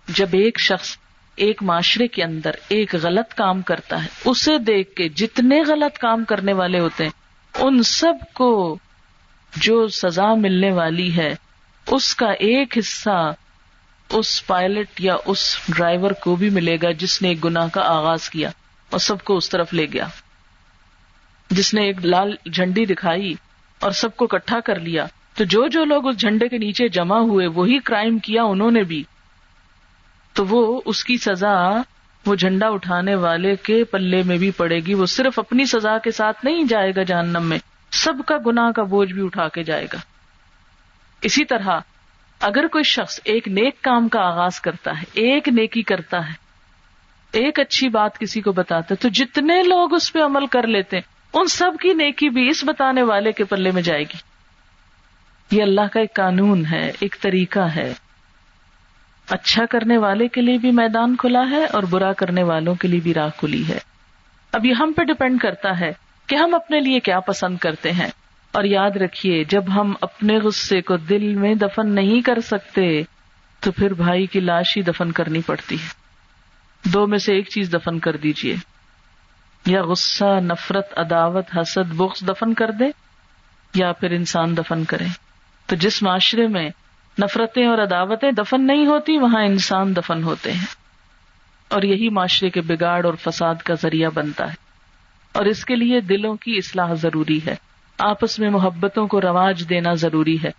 Speaker 1: جب ایک شخص ایک معاشرے کے اندر ایک غلط کام کرتا ہے، اسے دیکھ کے جتنے غلط کام کرنے والے ہوتے ہیں، ان سب کو جو سزا ملنے والی ہے، اس کا ایک حصہ اس پائلٹ یا اس ڈرائیور کو بھی ملے گا جس نے ایک گناہ کا آغاز کیا اور سب کو اس طرف لے گیا۔ جس نے ایک لال جھنڈی دکھائی اور سب کو اکٹھا کر لیا۔ تو جو جو لوگ اس جھنڈے کے نیچے جمع ہوئے، وہی کرائم کیا انہوں نے بھی۔ تو وہ اس کی سزا، وہ جھنڈا اٹھانے والے کے پلے میں بھی پڑے گی۔ وہ صرف اپنی سزا کے ساتھ نہیں جائے گا جہنم میں۔ سب کا گنا کا بوجھ بھی اٹھا کے جائے گا۔ اسی طرح اگر کوئی شخص ایک نیک کام کا آغاز کرتا ہے، ایک نیکی کرتا ہے، ایک اچھی بات کسی کو بتاتا ہے، تو جتنے لوگ اس پہ عمل کر لیتے ہیں، ان سب کی نیکی بھی اس بتانے والے کے پلے میں جائے گی۔ یہ اللہ کا ایک قانون ہے، ایک طریقہ ہے۔ اچھا کرنے والے کے لیے بھی میدان کھلا ہے اور برا کرنے والوں کے لیے بھی راہ کھلی ہے۔ اب یہ ہم پہ ڈپینڈ کرتا ہے کہ ہم اپنے لیے کیا پسند کرتے ہیں۔ اور یاد رکھیے، جب ہم اپنے غصے کو دل میں دفن نہیں کر سکتے، تو پھر بھائی کی لاش ہی دفن کرنی پڑتی ہے۔ دو میں سے ایک چیز دفن کر دیجیے یا غصہ، نفرت، عداوت، حسد بخش دفن کر دے، یا پھر انسان دفن کرے۔ تو جس معاشرے میں نفرتیں اور عداوتیں دفن نہیں ہوتی، وہاں انسان دفن ہوتے ہیں۔ اور یہی معاشرے کے بگاڑ اور فساد کا ذریعہ بنتا ہے۔ اور اس کے لیے دلوں کی اصلاح ضروری ہے۔ آپس میں محبتوں کو رواج دینا ضروری ہے۔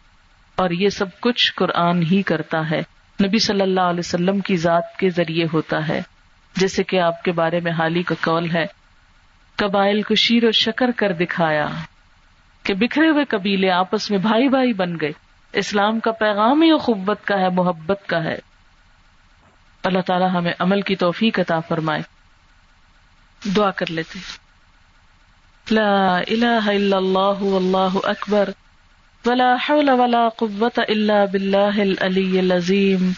Speaker 1: اور یہ سب کچھ قرآن ہی کرتا ہے۔ نبی صلی اللہ علیہ وسلم کی ذات کے ذریعے ہوتا ہے۔ جیسے کہ آپ کے بارے میں حالی کا قول ہے۔ قبائل کو شیر و شکر کر دکھایا کہ بکھرے ہوئے قبیلے آپس میں بھائی بھائی بن گئے۔ اسلام کا پیغام ہی قوت کا ہے، محبت کا ہے۔ اللہ تعالیٰ ہمیں عمل کی توفیق عطا فرمائے۔ دعا کر لیتے لا الہ الا اللہ واللہ اکبر ولا حول ولا قوة الا باللہ العلی العظیم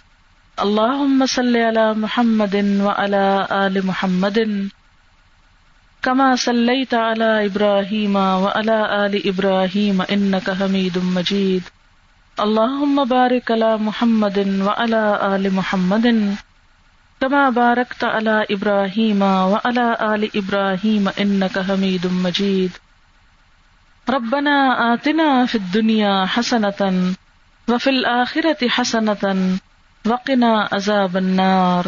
Speaker 1: اللہم صلی علی محمد وعلى آل محمد. كما صليت على إبراهيم وعلى آل إبراهيم إنك حميد مجيد. اللهم بارك على محمد وعلى آل محمد. كما باركت على إبراهيم وعلى آل إبراهيم إنك حميد مجيد. ربنا آتنا في الدنيا حسنة وفي الآخرة حسنة وقنا عذاب النار.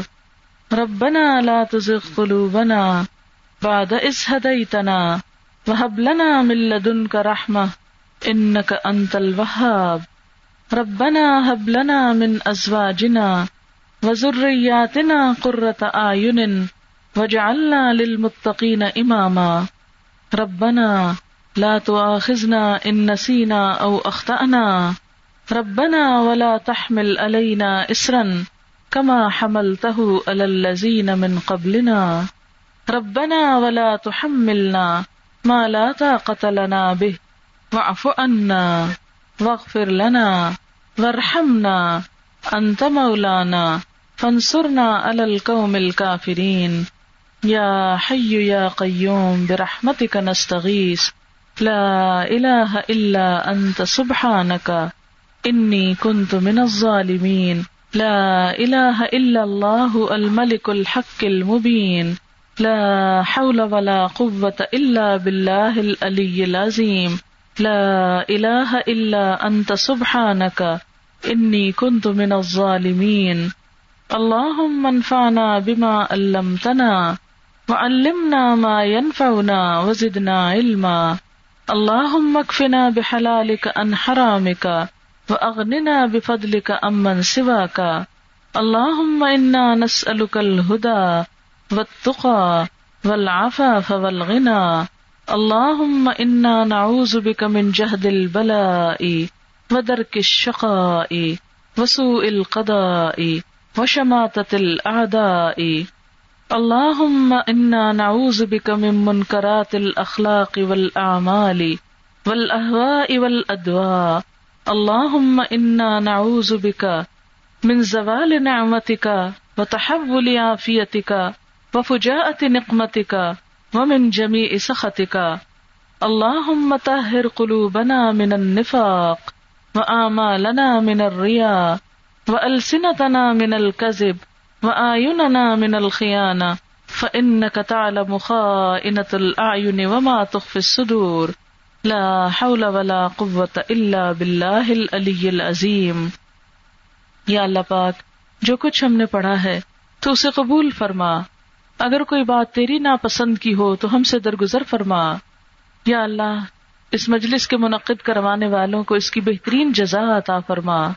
Speaker 1: ربنا لا تزغ قلوبنا بعد إذ هديتنا وهب لنا من لدنك رحمة إنك أنت الوهاب. ربنا هب لنا من أزواجنا وذرياتنا قرة أعين واجعلنا للمتقين إماما ربنا لا تؤاخذنا إن نسينا أو أخطأنا ربنا ولا تحمل علينا إسرا كما حملته على الذين من قبلنا ربنا ولا تحملنا ما لا طاقة لنا به واعف عنا واغفر لنا وارحمنا انت مولانا فانصرنا على القوم الكافرين يا حي يا قيوم برحمتك نستغيث لا اله الا انت سبحانك اني كنت من الظالمين لا اله الا الله الملك الحق المبين لا حول ولا قوة الا بالله العلي العظيم لا اله الا انت سبحانك اني كنت من الظالمين اللهم انفعنا بما علمتنا وعلمنا ما ينفعنا وزدنا علما. اللهم اكفنا بحلالك عن حرامك واغننا بفضلك عمن سواك. اللهم انا نسألك الهدى والتقى والعفاف والغنى اللهم انا نعوذ بك من جهد البلاء ودرك الشقاء وسوء القضاء. وشماتة الأعداء. اللهم إنا نعوذ بك من منكرات الأخلاق والأعمال والأهواء والأدواء. اللهم إنا نعوذ بك من زوال نعمتك وتحول عافيتك وفجاءة نقمتك ومن جميع سخطك. اللهم طهر قلوبنا من النفاق وآمالنا من الرياء. و وألسنتنا من الكذب وآيننا من الخيانة فإنك تعلم خائنة الأعين وما تخفي الصدور لا حول ولا قوة إلا بالله العلي العظيم یا اللہ پاک، جو کچھ ہم نے پڑھا ہے، تو اسے قبول فرما۔ اگر کوئی بات تیری ناپسند کی ہو، تو ہم سے درگزر فرما۔ یا اللہ، اس مجلس کے منعقد کروانے والوں کو اس کی بہترین جزا عطا فرما۔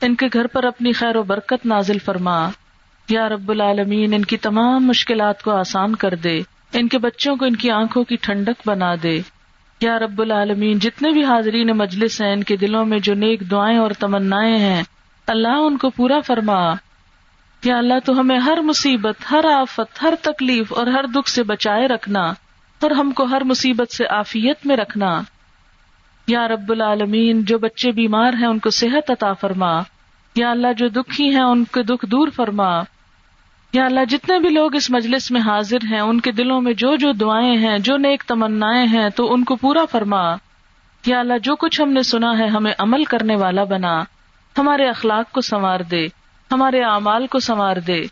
Speaker 1: ان کے گھر پر اپنی خیر و برکت نازل فرما۔ یا رب العالمین، ان کی تمام مشکلات کو آسان کر دے۔ ان کے بچوں کو ان کی آنکھوں کی ٹھنڈک بنا دے۔ یا رب العالمین، جتنے بھی حاضرین مجلس ہیں، ان کے دلوں میں جو نیک دعائیں اور تمنائیں ہیں، اللہ ان کو پورا فرما۔ یا اللہ، تو ہمیں ہر مصیبت، ہر آفت، ہر تکلیف اور ہر دکھ سے بچائے رکھنا۔ اور ہم کو ہر مصیبت سے آفیت میں رکھنا۔ یا رب العالمین، جو بچے بیمار ہیں ان کو صحت عطا فرما۔ یا اللہ، جو دکھی ہیں ان کے دکھ دور فرما۔ یا اللہ، جتنے بھی لوگ اس مجلس میں حاضر ہیں، ان کے دلوں میں جو جو دعائیں ہیں، جو نیک تمنا ہیں، تو ان کو پورا فرما۔ یا اللہ، جو کچھ ہم نے سنا ہے، ہمیں عمل کرنے والا بنا۔ ہمارے اخلاق کو سنوار دے۔ ہمارے اعمال کو سنوار دے۔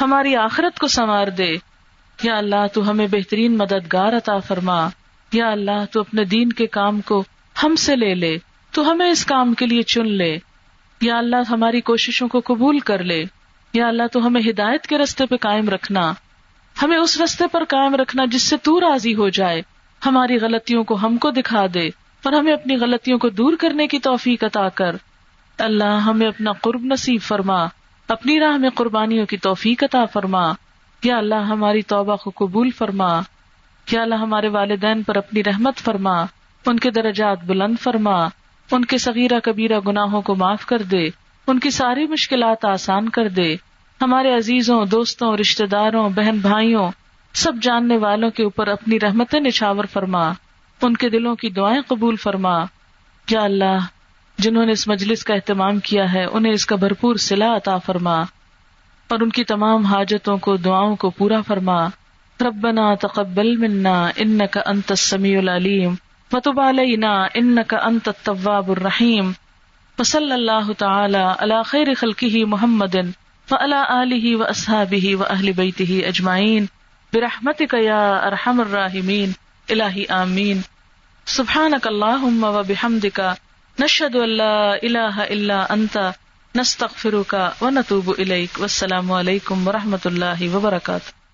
Speaker 1: ہماری آخرت کو سنوار دے۔ یا اللہ، تو ہمیں بہترین مددگار عطا فرما۔ یا اللہ، تو اپنے دین کے کام کو ہم سے لے لے، تو ہمیں اس کام کے لیے چن لے۔ یا اللہ ہماری کوششوں کو قبول کر لے۔ یا اللہ تو ہمیں ہدایت کے رستے پہ قائم رکھنا۔ ہمیں اس رستے پر قائم رکھنا جس سے تو راضی ہو جائے۔ ہماری غلطیوں کو ہم کو دکھا دے اور ہمیں اپنی غلطیوں کو دور کرنے کی توفیق عطا کر۔ اللہ ہمیں اپنا قرب نصیب فرما، اپنی راہ میں قربانیوں کی توفیق عطا فرما۔ یا اللہ ہماری توبہ کو قبول فرما۔ یا اللہ ہمارے والدین پر اپنی رحمت فرما۔ ان کے درجات بلند فرما، ان کے صغیرہ کبیرہ گناہوں کو معاف کر دے، ان کی ساری مشکلات آسان کر دے۔ ہمارے عزیزوں، دوستوں رشتے داروں بہن بھائیوں سب جاننے والوں کے اوپر اپنی رحمت نچھاور فرما۔ ان کے دلوں کی دعائیں قبول فرما۔ یا اللہ، جنہوں نے اس مجلس کا اہتمام کیا ہے، انہیں اس کا بھرپور سلا عطا فرما۔ اور ان کی تمام حاجتوں کو، دعاؤں کو پورا فرما۔ ربنا تقبل منا انك انت السميع العليم وتب علينا انك انت التواب الرحيم وصلى الله تعالى على خير خلقه محمد وعلى اله واصحابه واهل بيته اجمعين برحمتك يا ارحم الراحمين الہی آمین. سبحانك اللهم وبحمدك نشهد ان لا اله الا انت. نستغفرك ونتوب اليك والسلام علیکم ورحمۃ اللہ وبرکاتہ.